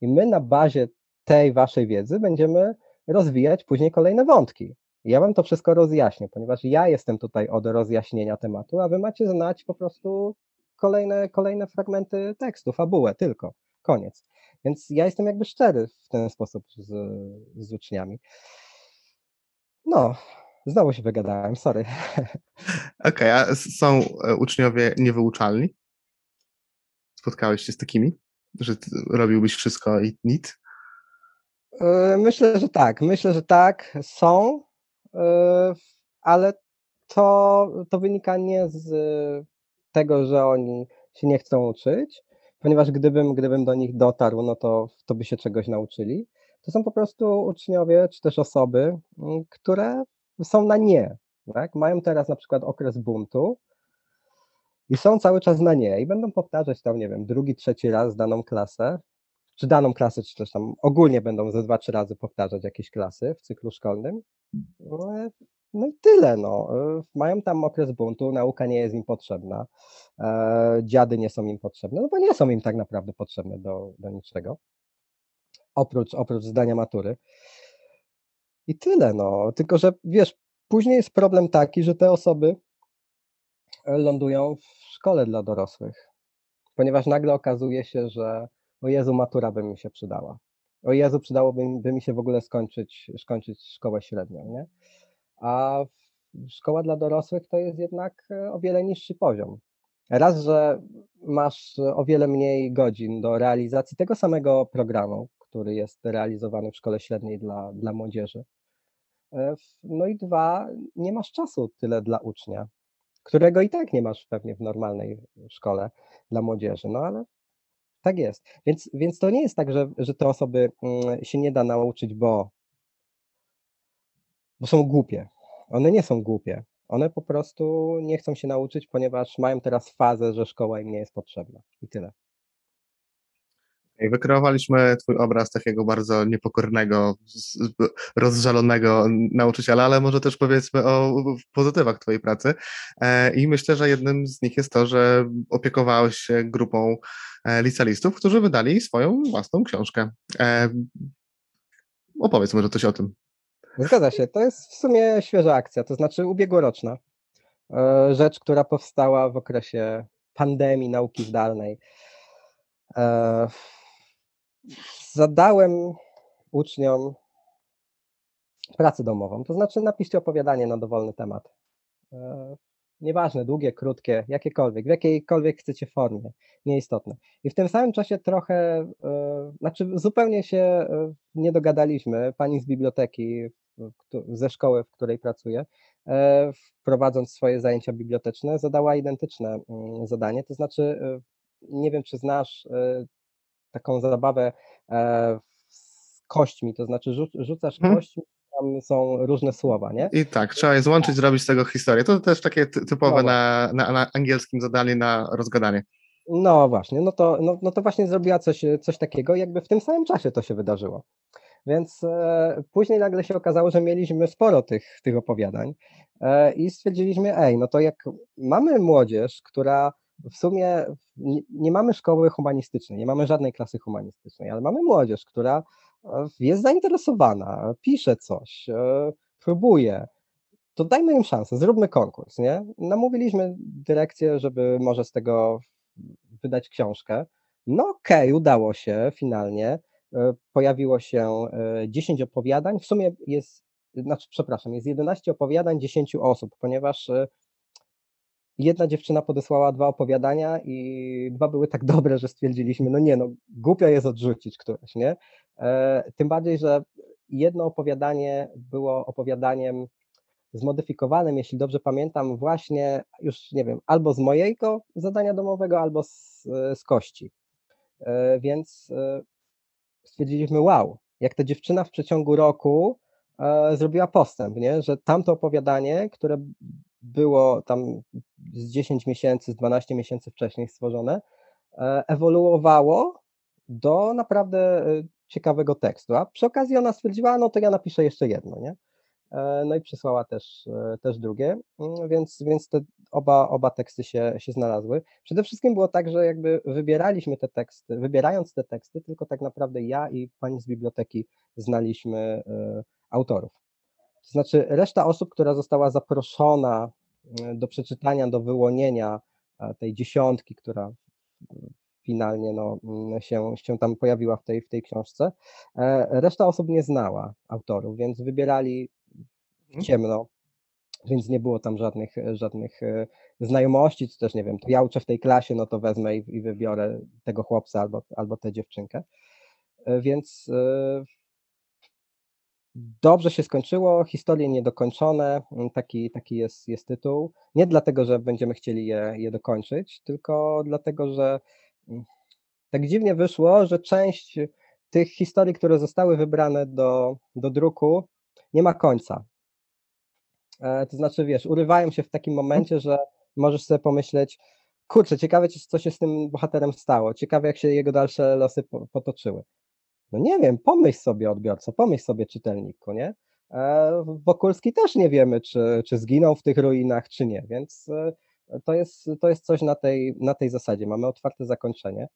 I my na bazie tej waszej wiedzy będziemy rozwijać później kolejne wątki. Ja wam to wszystko rozjaśnię, ponieważ ja jestem tutaj od rozjaśnienia tematu, a wy macie znać po prostu kolejne, kolejne fragmenty tekstu, fabułę tylko. Koniec. Więc ja jestem jakby szczery w ten sposób z, z uczniami. No, Znowu się wygadałem, sorry. <laughs> Okej, okay, a są e, uczniowie niewyuczalni? Spotkałeś się z takimi? Że robiłbyś wszystko i nic? E, myślę, że tak. Myślę, że tak, są, e, ale to, to wynika nie z tego, że oni się nie chcą uczyć, ponieważ gdybym, gdybym do nich dotarł, no to, to by się czegoś nauczyli. To są po prostu uczniowie, czy też osoby, które są na nie. Tak? Mają teraz na przykład okres buntu i są cały czas na nie i będą powtarzać tam, nie wiem, drugi, trzeci raz daną klasę, czy daną klasę, czy też tam ogólnie będą ze dwa, trzy razy powtarzać jakieś klasy w cyklu szkolnym. No i tyle, no. Mają tam okres buntu, nauka nie jest im potrzebna, e, dziady nie są im potrzebne, no bo nie są im tak naprawdę potrzebne do, do niczego, oprócz, oprócz zdania matury. I tyle, no. Tylko, że wiesz, później jest problem taki, że te osoby e, lądują w szkole dla dorosłych, ponieważ nagle okazuje się, że o Jezu, matura by mi się przydała. O Jezu, przydałoby by mi się w ogóle skończyć, skończyć szkołę średnią, nie? A szkoła dla dorosłych to jest jednak e, o wiele niższy poziom. Raz, że masz o wiele mniej godzin do realizacji tego samego programu, który jest realizowany w szkole średniej dla, dla młodzieży. E, no i dwa, nie masz czasu tyle dla ucznia, którego i tak nie masz pewnie w normalnej szkole dla młodzieży, no ale tak jest. Więc, więc to nie jest tak, że, że te osoby mm, się nie da nauczyć, bo, bo są głupie. One nie są głupie. One po prostu nie chcą się nauczyć, ponieważ mają teraz fazę, że szkoła im nie jest potrzebna. I tyle. Wykreowaliśmy twój obraz takiego bardzo niepokornego, rozżalonego nauczyciela, ale może też powiedzmy o pozytywach twojej pracy. E, I myślę, że jednym z nich jest to, że opiekowałeś się grupą e, licealistów, którzy wydali swoją własną książkę. E, opowiedz może coś o tym. Zgadza się, to jest w sumie świeża akcja, to znaczy ubiegłoroczna. Rzecz, która powstała w okresie pandemii nauki zdalnej zadałem uczniom pracę domową, to znaczy napiszcie opowiadanie na dowolny temat. E, nieważne, długie, krótkie, jakiekolwiek, w jakiejkolwiek chcecie formie, nieistotne. I w tym samym czasie trochę, e, znaczy zupełnie się e, nie dogadaliśmy. Pani z biblioteki ze szkoły, w której pracuję, prowadząc swoje zajęcia biblioteczne, zadała identyczne mm, zadanie, to znaczy nie wiem, czy znasz taką zabawę e, z kośćmi, to znaczy rzucasz hmm. kośćmi, tam są różne słowa, nie? I tak, trzeba je złączyć, zrobić z tego historię. To też takie typowe no na, na, na, angielskim zadanie na rozgadanie. No właśnie, no to, no, no to właśnie zrobiła coś, coś takiego, jakby w tym samym czasie to się wydarzyło. Więc e, później nagle się okazało, że mieliśmy sporo tych, tych opowiadań e, i stwierdziliśmy, ej, no to jak mamy młodzież, która w sumie nie, nie, mamy szkoły humanistycznej, nie mamy żadnej klasy humanistycznej, ale mamy młodzież, która e, jest zainteresowana, pisze coś, e, próbuje. To dajmy im szansę, zróbmy konkurs, nie? Namówiliśmy dyrekcję, żeby może z tego wydać książkę. No okej, okay, udało się finalnie. E, pojawiło się 10 opowiadań. W sumie jest, znaczy, przepraszam, jest 11 opowiadań 10 osób, ponieważ jedna dziewczyna podesłała dwa opowiadania i dwa były tak dobre, że stwierdziliśmy, no nie, no głupio jest odrzucić któreś, nie? E, tym bardziej, że jedno opowiadanie było opowiadaniem zmodyfikowanym, jeśli dobrze pamiętam, właśnie już nie wiem, albo z mojego zadania domowego, albo z, z kości. E, więc e, stwierdziliśmy, wow, jak ta dziewczyna w przeciągu roku zrobiła postęp, nie? że tamto opowiadanie, które było tam z 10 miesięcy, z 12 miesięcy wcześniej stworzone, e, ewoluowało do naprawdę e, ciekawego tekstu. A przy okazji ona stwierdziła, no to ja napiszę jeszcze jedno, nie? E, no i przysłała też, też drugie, mm, więc, więc te oba, oba teksty się, się znalazły. Przede wszystkim było tak, że jakby wybieraliśmy te teksty, wybierając te teksty, tylko tak naprawdę ja i pani z biblioteki znaliśmy autorów. To znaczy, reszta osób, która została zaproszona e, do przeczytania, do wyłonienia e, tej dziesiątki, która finalnie no, mm, się, się tam pojawiła w tej, w tej książce, e, reszta osób nie znała autorów, więc wybierali w mhm. ciemno, więc nie było tam żadnych, żadnych znajomości, czy też nie wiem, to ja uczę w tej klasie, no to wezmę i, i wybiorę tego chłopca albo, albo tę dziewczynkę. Więc Dobrze się skończyło, historie niedokończone, mm, taki, taki jest, jest tytuł. Nie dlatego, że będziemy chcieli je, je dokończyć, tylko dlatego, że mm, tak dziwnie wyszło, że część tych historii, które zostały wybrane do, do druku, nie ma końca. E, to znaczy, wiesz, urywają się w takim momencie, że możesz sobie pomyśleć, kurczę, ciekawe, co się z tym bohaterem stało, ciekawe, jak się jego dalsze losy potoczyły. No nie wiem, pomyśl sobie odbiorca, pomyśl sobie czytelniku, nie? E, Wokulski też nie wiemy, czy, czy zginął w tych ruinach, czy nie, więc e, to jest, to jest coś na tej, na tej zasadzie. Mamy otwarte zakończenie.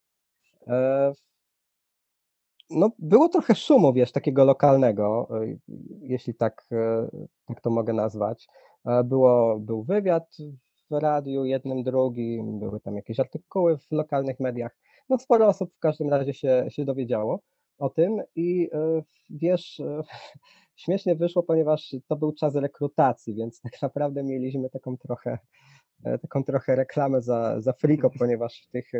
E, no, było trochę szumu, wiesz, takiego lokalnego, jeśli tak, tak to mogę nazwać. Było, był wywiad w radiu, jednym, drugim, były tam jakieś artykuły w lokalnych mediach. No, sporo osób w każdym razie się, się dowiedziało o tym i e, wiesz, e, <laughs> śmiesznie wyszło, ponieważ to był czas rekrutacji, więc tak naprawdę mieliśmy taką trochę, e, taką trochę reklamę za, za friko, <laughs> ponieważ w tych,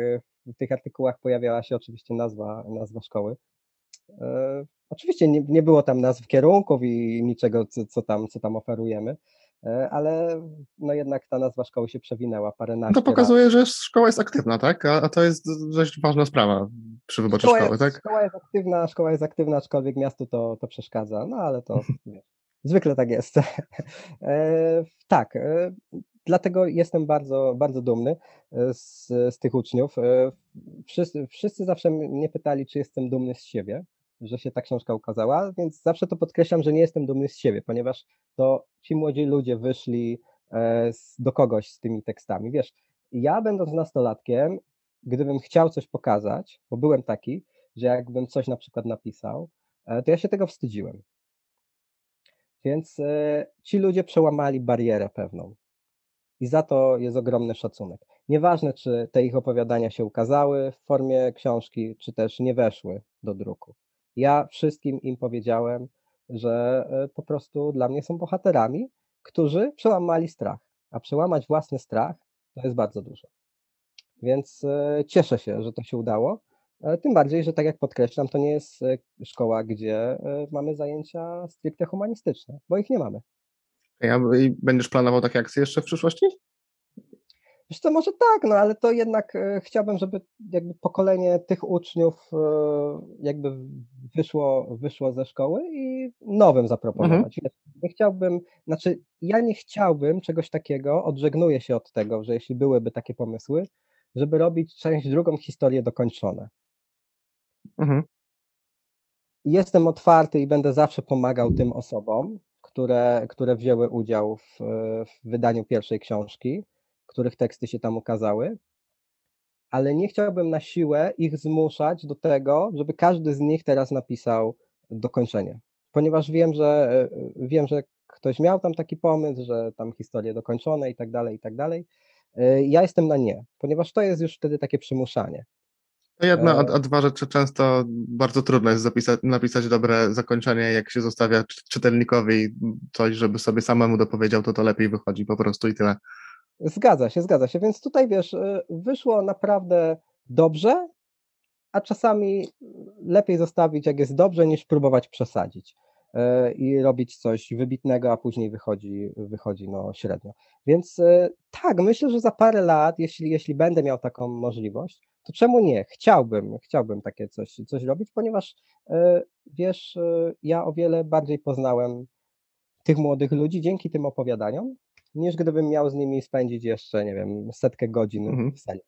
w tych artykułach pojawiała się oczywiście nazwa, nazwa szkoły. Oczywiście nie, nie było tam nazw kierunków i niczego, co, co, tam, co tam oferujemy, ale no jednak ta nazwa szkoły się przewinęła parę No to pokazuje, że szkoła jest aktywna, tak? A, a to jest dość ważna sprawa przy wyborze szkoła szkoły, jest, tak? Szkoła jest aktywna, szkoła jest aktywna, aczkolwiek miastu to, to przeszkadza, no ale to <laughs> zwykle tak jest. <laughs> e, tak, e, dlatego jestem bardzo, bardzo dumny z, z tych uczniów. Wszyscy, wszyscy zawsze mnie pytali, czy jestem dumny z siebie, że się ta książka ukazała, więc zawsze to podkreślam, że nie jestem dumny z siebie, ponieważ to ci młodzi ludzie wyszli do kogoś z tymi tekstami. Wiesz, ja będąc nastolatkiem, gdybym chciał coś pokazać, bo byłem taki, że jakbym coś na przykład napisał, to ja się tego wstydziłem. Więc e, ci ludzie przełamali barierę pewną. I za to jest ogromny szacunek. Nieważne, czy te ich opowiadania się ukazały w formie książki, czy też nie weszły do druku. Ja wszystkim im powiedziałem, że e, po prostu dla mnie są bohaterami, którzy przełamali strach. A przełamać własny strach to jest bardzo dużo. Więc e, cieszę się, że to się udało. E, tym bardziej, że tak jak podkreślam, to nie jest szkoła, gdzie mamy zajęcia stricte humanistyczne, bo ich nie mamy. Ja, będziesz planował takie akcje jeszcze w przyszłości? Wiesz co, może tak, no ale to jednak chciałbym, żeby jakby pokolenie tych uczniów jakby wyszło, wyszło ze szkoły i nowym zaproponować. Mhm. Nie chciałbym, znaczy ja nie chciałbym czegoś takiego, odżegnuję się od tego, że jeśli byłyby takie pomysły, żeby robić część drugą historię dokończone. Mhm. Jestem otwarty i będę zawsze pomagał tym osobom, które, które wzięły udział w, w wydaniu pierwszej książki, których teksty się tam ukazały, ale nie chciałbym na siłę ich zmuszać do tego, żeby każdy z nich teraz napisał dokończenie. Ponieważ wiem, że wiem, że ktoś miał tam taki pomysł, że tam historie dokończone i tak dalej, i tak dalej. Ja jestem na nie, ponieważ to jest już wtedy takie przymuszanie. To jedna, a, a dwa rzeczy często bardzo trudno jest zapisać, napisać dobre zakończenie, jak się zostawia czytelnikowi coś, żeby sobie samemu dopowiedział, to to lepiej wychodzi po prostu i tyle. Zgadza się, zgadza się. Więc tutaj wiesz, y, wyszło naprawdę dobrze, a czasami lepiej zostawić, jak jest dobrze, niż próbować przesadzić y, i robić coś wybitnego, a później wychodzi, wychodzi no średnio. Więc y, tak, myślę, że za parę lat, jeśli, jeśli będę miał taką możliwość, to czemu nie? Chciałbym, chciałbym takie coś, coś robić, ponieważ wiesz, ja o wiele bardziej poznałem tych młodych ludzi dzięki tym opowiadaniom, niż gdybym miał z nimi spędzić jeszcze, nie wiem, setkę godzin mhm. w sali.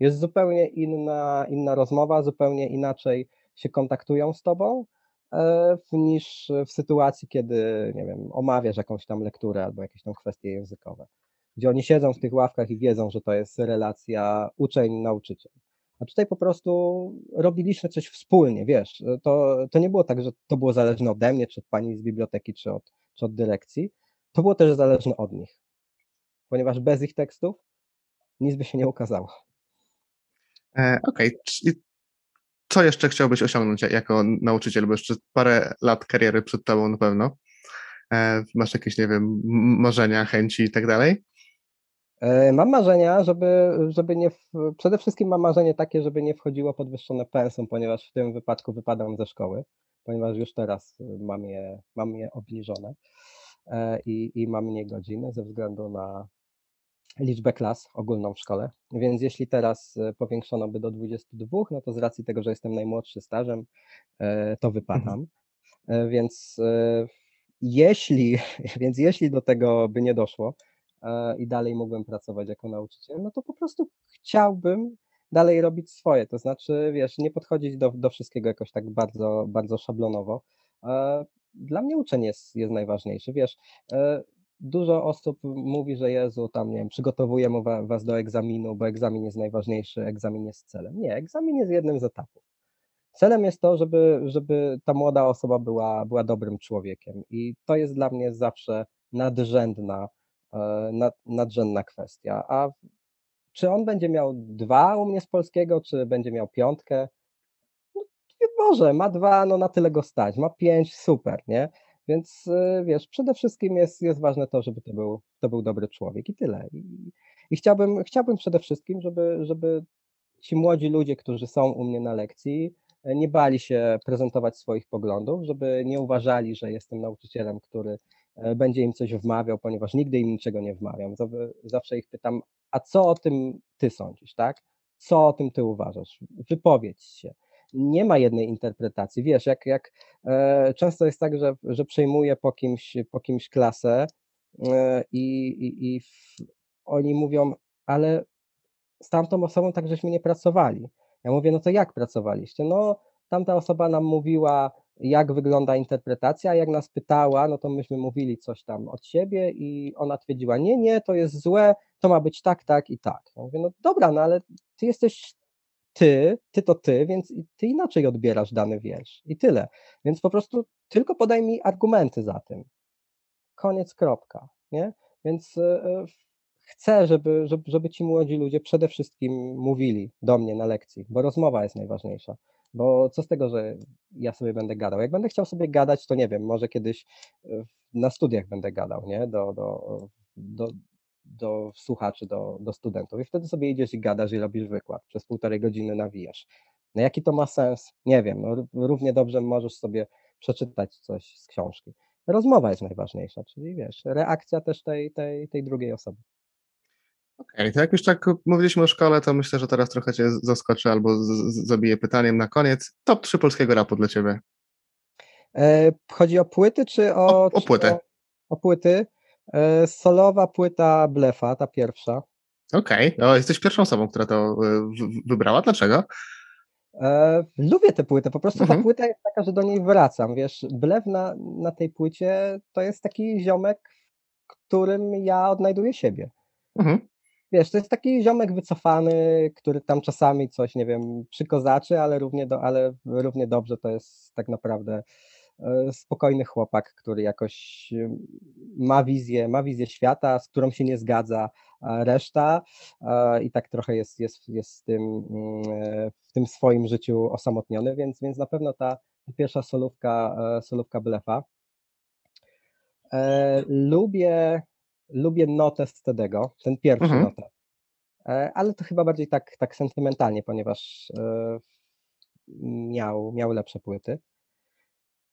Jest zupełnie inna, inna rozmowa, zupełnie inaczej się kontaktują z tobą, e, niż w sytuacji, kiedy, nie wiem, omawiasz jakąś tam lekturę albo jakieś tam kwestie językowe gdzie oni siedzą w tych ławkach i wiedzą, że to jest relacja uczeń-nauczyciel. A tutaj po prostu robiliśmy coś wspólnie, wiesz, to, to nie było tak, że to było zależne ode mnie, czy od pani z biblioteki, czy od, czy od dyrekcji, to było też zależne od nich, ponieważ bez ich tekstów nic by się nie ukazało. E, Okej, okay. co jeszcze chciałbyś osiągnąć jako nauczyciel, bo jeszcze parę lat kariery przed tobą na pewno. E, masz jakieś, nie wiem, marzenia, chęci i tak dalej? E, mam marzenia, żeby, żeby nie. Przede wszystkim mam marzenie takie, żeby nie wchodziło podwyższone pensum, ponieważ w tym wypadku wypadam ze szkoły, ponieważ już teraz mam je, mam je obniżone i, i mam mniej godzin ze względu na liczbę klas ogólną w szkole. Więc jeśli teraz e, powiększono by do 22, no to z racji tego, że jestem najmłodszy stażem, to wypadam. Mhm. Więc jeśli, <laughs> więc jeśli do tego by nie doszło, E, i dalej mógłbym pracować jako nauczyciel, no to po prostu chciałbym dalej robić swoje. To znaczy, wiesz, nie podchodzić do, do wszystkiego jakoś tak bardzo, bardzo szablonowo. Dla mnie uczenie jest, jest najważniejsze. Wiesz, e, dużo osób mówi, że Jezu, tam nie wiem, przygotowuję was do egzaminu, bo egzamin jest najważniejszy, egzamin jest celem. Nie, egzamin jest jednym z etapów. Celem jest to, żeby, żeby ta młoda osoba była, była dobrym człowiekiem i to jest dla mnie zawsze nadrzędna E, nad, nadrzędna kwestia. A czy on będzie miał dwa u mnie z polskiego, czy będzie miał piątkę? Może, ma dwa, no na tyle go stać, ma pięć, super, nie? Więc e, wiesz, przede wszystkim jest, jest ważne to, żeby to był, to był dobry człowiek i tyle. I, i chciałbym, chciałbym przede wszystkim, żeby, żeby ci młodzi ludzie, którzy są u mnie na lekcji, e, nie bali się prezentować swoich poglądów, żeby nie uważali, że jestem nauczycielem, który E, będzie im coś wmawiał, ponieważ nigdy im niczego nie wmawiam. Zawsze ich pytam, a co o tym ty sądzisz, tak? Co o tym ty uważasz? Wypowiedz się. Nie ma jednej interpretacji. Wiesz, jak, jak e, często jest tak, że, że przejmuję po kimś, po kimś klasę i, i, i oni mówią, ale z tamtą osobą tak żeśmy nie pracowali. Ja mówię, no to jak pracowaliście? No, tamta osoba nam mówiła, jak wygląda interpretacja, jak nas pytała, no to myśmy mówili coś tam od siebie i ona twierdziła, nie, nie, to jest złe, to ma być tak, tak i tak. Ja mówię, no dobra, no ale ty jesteś ty, ty to ty, więc ty inaczej odbierasz dany wiersz i tyle. Więc po prostu tylko podaj mi argumenty za tym. Koniec, kropka, nie? Więc e, chcę, żeby, żeby, żeby ci młodzi ludzie przede wszystkim mówili do mnie na lekcji, bo rozmowa jest najważniejsza. Bo co z tego, że ja sobie będę gadał? Jak będę chciał sobie gadać, to nie wiem, może kiedyś e, na studiach będę gadał, nie? Do, do, do, do słuchaczy, do, do studentów. I wtedy sobie idziesz i gadasz i robisz wykład. Przez półtorej godziny nawijasz. No jaki to ma sens? Nie wiem. No, równie dobrze możesz sobie przeczytać coś z książki. Rozmowa jest najważniejsza, czyli wiesz, reakcja też tej, tej, tej drugiej osoby. Okej, okay, to jak już tak mówiliśmy o szkole, to myślę, że teraz trochę cię zaskoczę albo zabiję pytaniem na koniec. Top 3 polskiego rapu dla ciebie. E, chodzi o płyty czy o... O, o płytę. O, o, płyty. E, solowa płyta Blefa, ta pierwsza. Okej, okay. jesteś pierwszą osobą, która to e, wybrała. Dlaczego? E, lubię tę płytę, po prostu mhm. ta płyta jest taka, że do niej wracam, wiesz, Blef na, na tej płycie to jest taki ziomek, którym ja odnajduję siebie. Mhm wiesz, to jest taki ziomek wycofany, który tam czasami coś, nie wiem, przykozaczy, ale równie, do, ale równie dobrze to jest tak naprawdę spokojny chłopak, który jakoś e, ma wizję, ma wizję świata, z którą się nie zgadza reszta i tak trochę jest, jest, jest w, tym, mm, w tym swoim życiu osamotniony, więc, więc na pewno ta pierwsza solówka, e, solówka Blefa. Lubię lubię notę z Tedego, ten pierwszy mhm. notę. E, ale to chyba bardziej tak, tak sentymentalnie, ponieważ e, miał, miał lepsze płyty.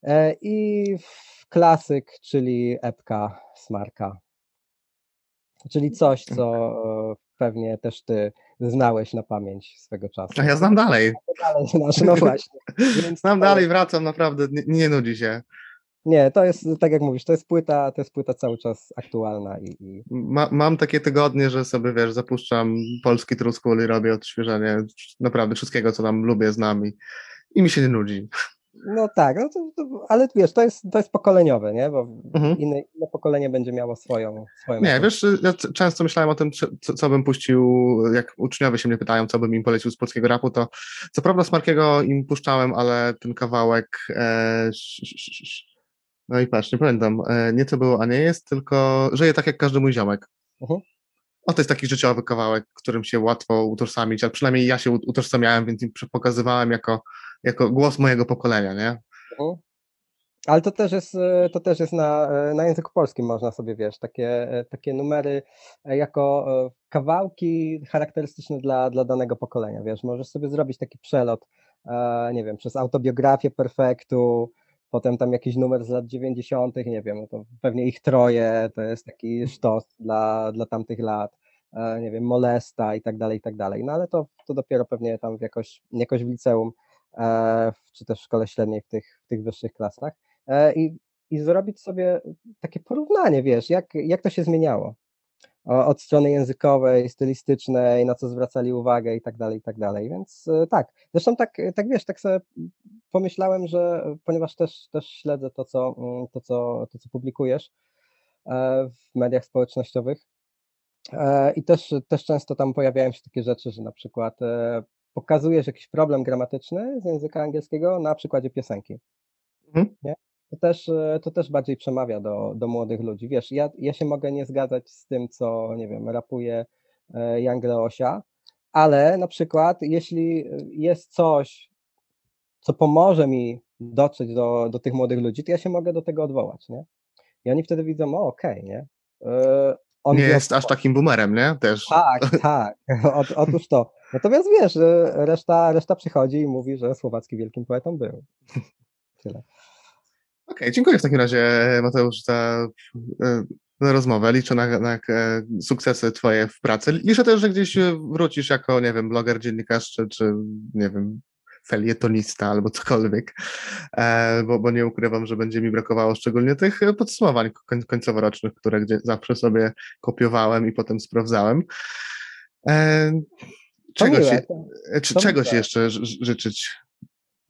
E, I klasyk, czyli epka Smarka. Czyli coś, co pewnie też ty znałeś na pamięć swego czasu. A ja znam dalej. <laughs> Dalej znasz, no właśnie. Więc znam dalej, wracam, naprawdę, nie, nie nudzi się. Nie, to jest, tak jak mówisz, to jest płyta, to jest płyta cały czas aktualna i... i... Ma, mam takie tygodnie, że sobie, wiesz, zapuszczam polski truskul i robię odświeżenie naprawdę wszystkiego, co tam lubię, znam i, i mi się nie nudzi. No tak, no to, to, ale wiesz, to jest, to jest pokoleniowe, nie? Bo mhm. inne, inne, pokolenie będzie miało swoją, swoją Nie, wiesz, ja często myślałem o tym, co, co, bym puścił, jak uczniowie się mnie pytają, co bym im polecił z polskiego rapu, to co prawda Smarkiego im puszczałem, ale ten kawałek e, sz, sz, sz, no i patrz, nie pamiętam, e, nie to było, a nie jest, tylko żyje tak jak każdy mój ziomek. Uh-huh. O, to jest taki życiowy kawałek, którym się łatwo utożsamić, ale przynajmniej ja się utożsamiałem, więc im pokazywałem jako, jako głos mojego pokolenia, nie? Uh-huh. Ale to też jest, e, to też jest na, e, na języku polskim, można sobie, wiesz, takie, takie numery jako kawałki charakterystyczne dla, dla danego pokolenia, wiesz, możesz sobie zrobić taki przelot, nie wiem, przez autobiografię perfektu, potem tam jakiś numer z lat 90., nie wiem, no to pewnie ich troje, to jest taki sztos dla, dla tamtych lat, e, nie wiem, molesta i tak dalej, i tak dalej. No ale to, to dopiero pewnie tam jakoś, jakoś w liceum, e, czy też w szkole średniej w tych, w tych wyższych klasach. E, I, i zrobić sobie takie porównanie, wiesz, jak, jak to się zmieniało od strony językowej, stylistycznej, na co zwracali uwagę i tak dalej, i tak dalej. Więc e, tak, zresztą tak, tak wiesz, tak sobie pomyślałem, że ponieważ też, też śledzę to co, mm, to, co, to, co publikujesz e, w mediach społecznościowych e, i też, też często tam pojawiają się takie rzeczy, że na przykład pokazujesz jakiś problem gramatyczny z języka angielskiego na przykładzie piosenki. Mhm. Nie? to też, e, to też bardziej przemawia do, do młodych ludzi. Wiesz, ja, ja się mogę nie zgadzać z tym, co, nie wiem, rapuje e, Young Leosia, ale na przykład, jeśli jest coś, co pomoże mi dotrzeć do, do tych młodych ludzi, to ja się mogę do tego odwołać, nie? I oni wtedy widzą, o okej, okay, nie? E, on nie jest aż takim boomerem, nie? Też. Tak, tak. <laughs> O, otóż to. Natomiast wiesz, reszta, reszta przychodzi i mówi, że Słowacki wielkim poetą był. <laughs> Tyle. Okej, okay, dziękuję w takim razie Mateusz za e, rozmowę. Liczę na, na, e, sukcesy twoje w pracy. Liczę też, że gdzieś wrócisz jako, nie wiem, bloger, dziennikarz, czy, czy nie wiem, felietonista albo cokolwiek, e, bo, bo nie ukrywam, że będzie mi brakowało szczególnie tych podsumowań koń, końcoworocznych, które gdzie zawsze sobie kopiowałem i potem sprawdzałem. E, czegoś, czy, czegoś jeszcze życzyć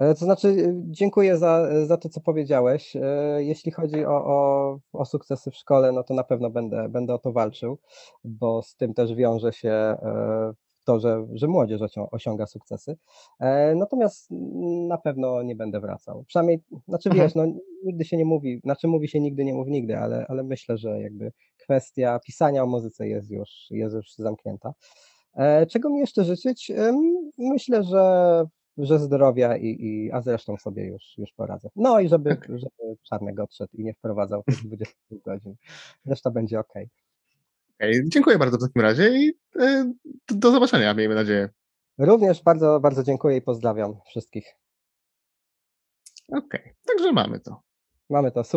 E, to znaczy, e, dziękuję za, za to, co powiedziałeś. E, jeśli chodzi o, o, o sukcesy w szkole, no to na pewno będę, będę o to walczył, bo z tym też wiąże się to, że, że młodzież osiąga sukcesy. Natomiast na pewno nie będę wracał. Przynajmniej, znaczy mhm. wiesz, no, nigdy się nie mówi, znaczy mówi się nigdy, nie mów nigdy, ale, ale myślę, że jakby kwestia pisania o muzyce jest już, jest już zamknięta. Czego mi jeszcze życzyć? Myślę, że że zdrowia i, i a zresztą sobie już, już poradzę. No i żeby, tak. <laughs> żeby Czarnek odszedł i nie wprowadzał tych 20 godzin. Reszta będzie ok. Okay, dziękuję bardzo w takim razie i y, do zobaczenia, miejmy nadzieję. Również bardzo, bardzo dziękuję i pozdrawiam wszystkich. Okej, okay, także mamy to. Mamy to, super.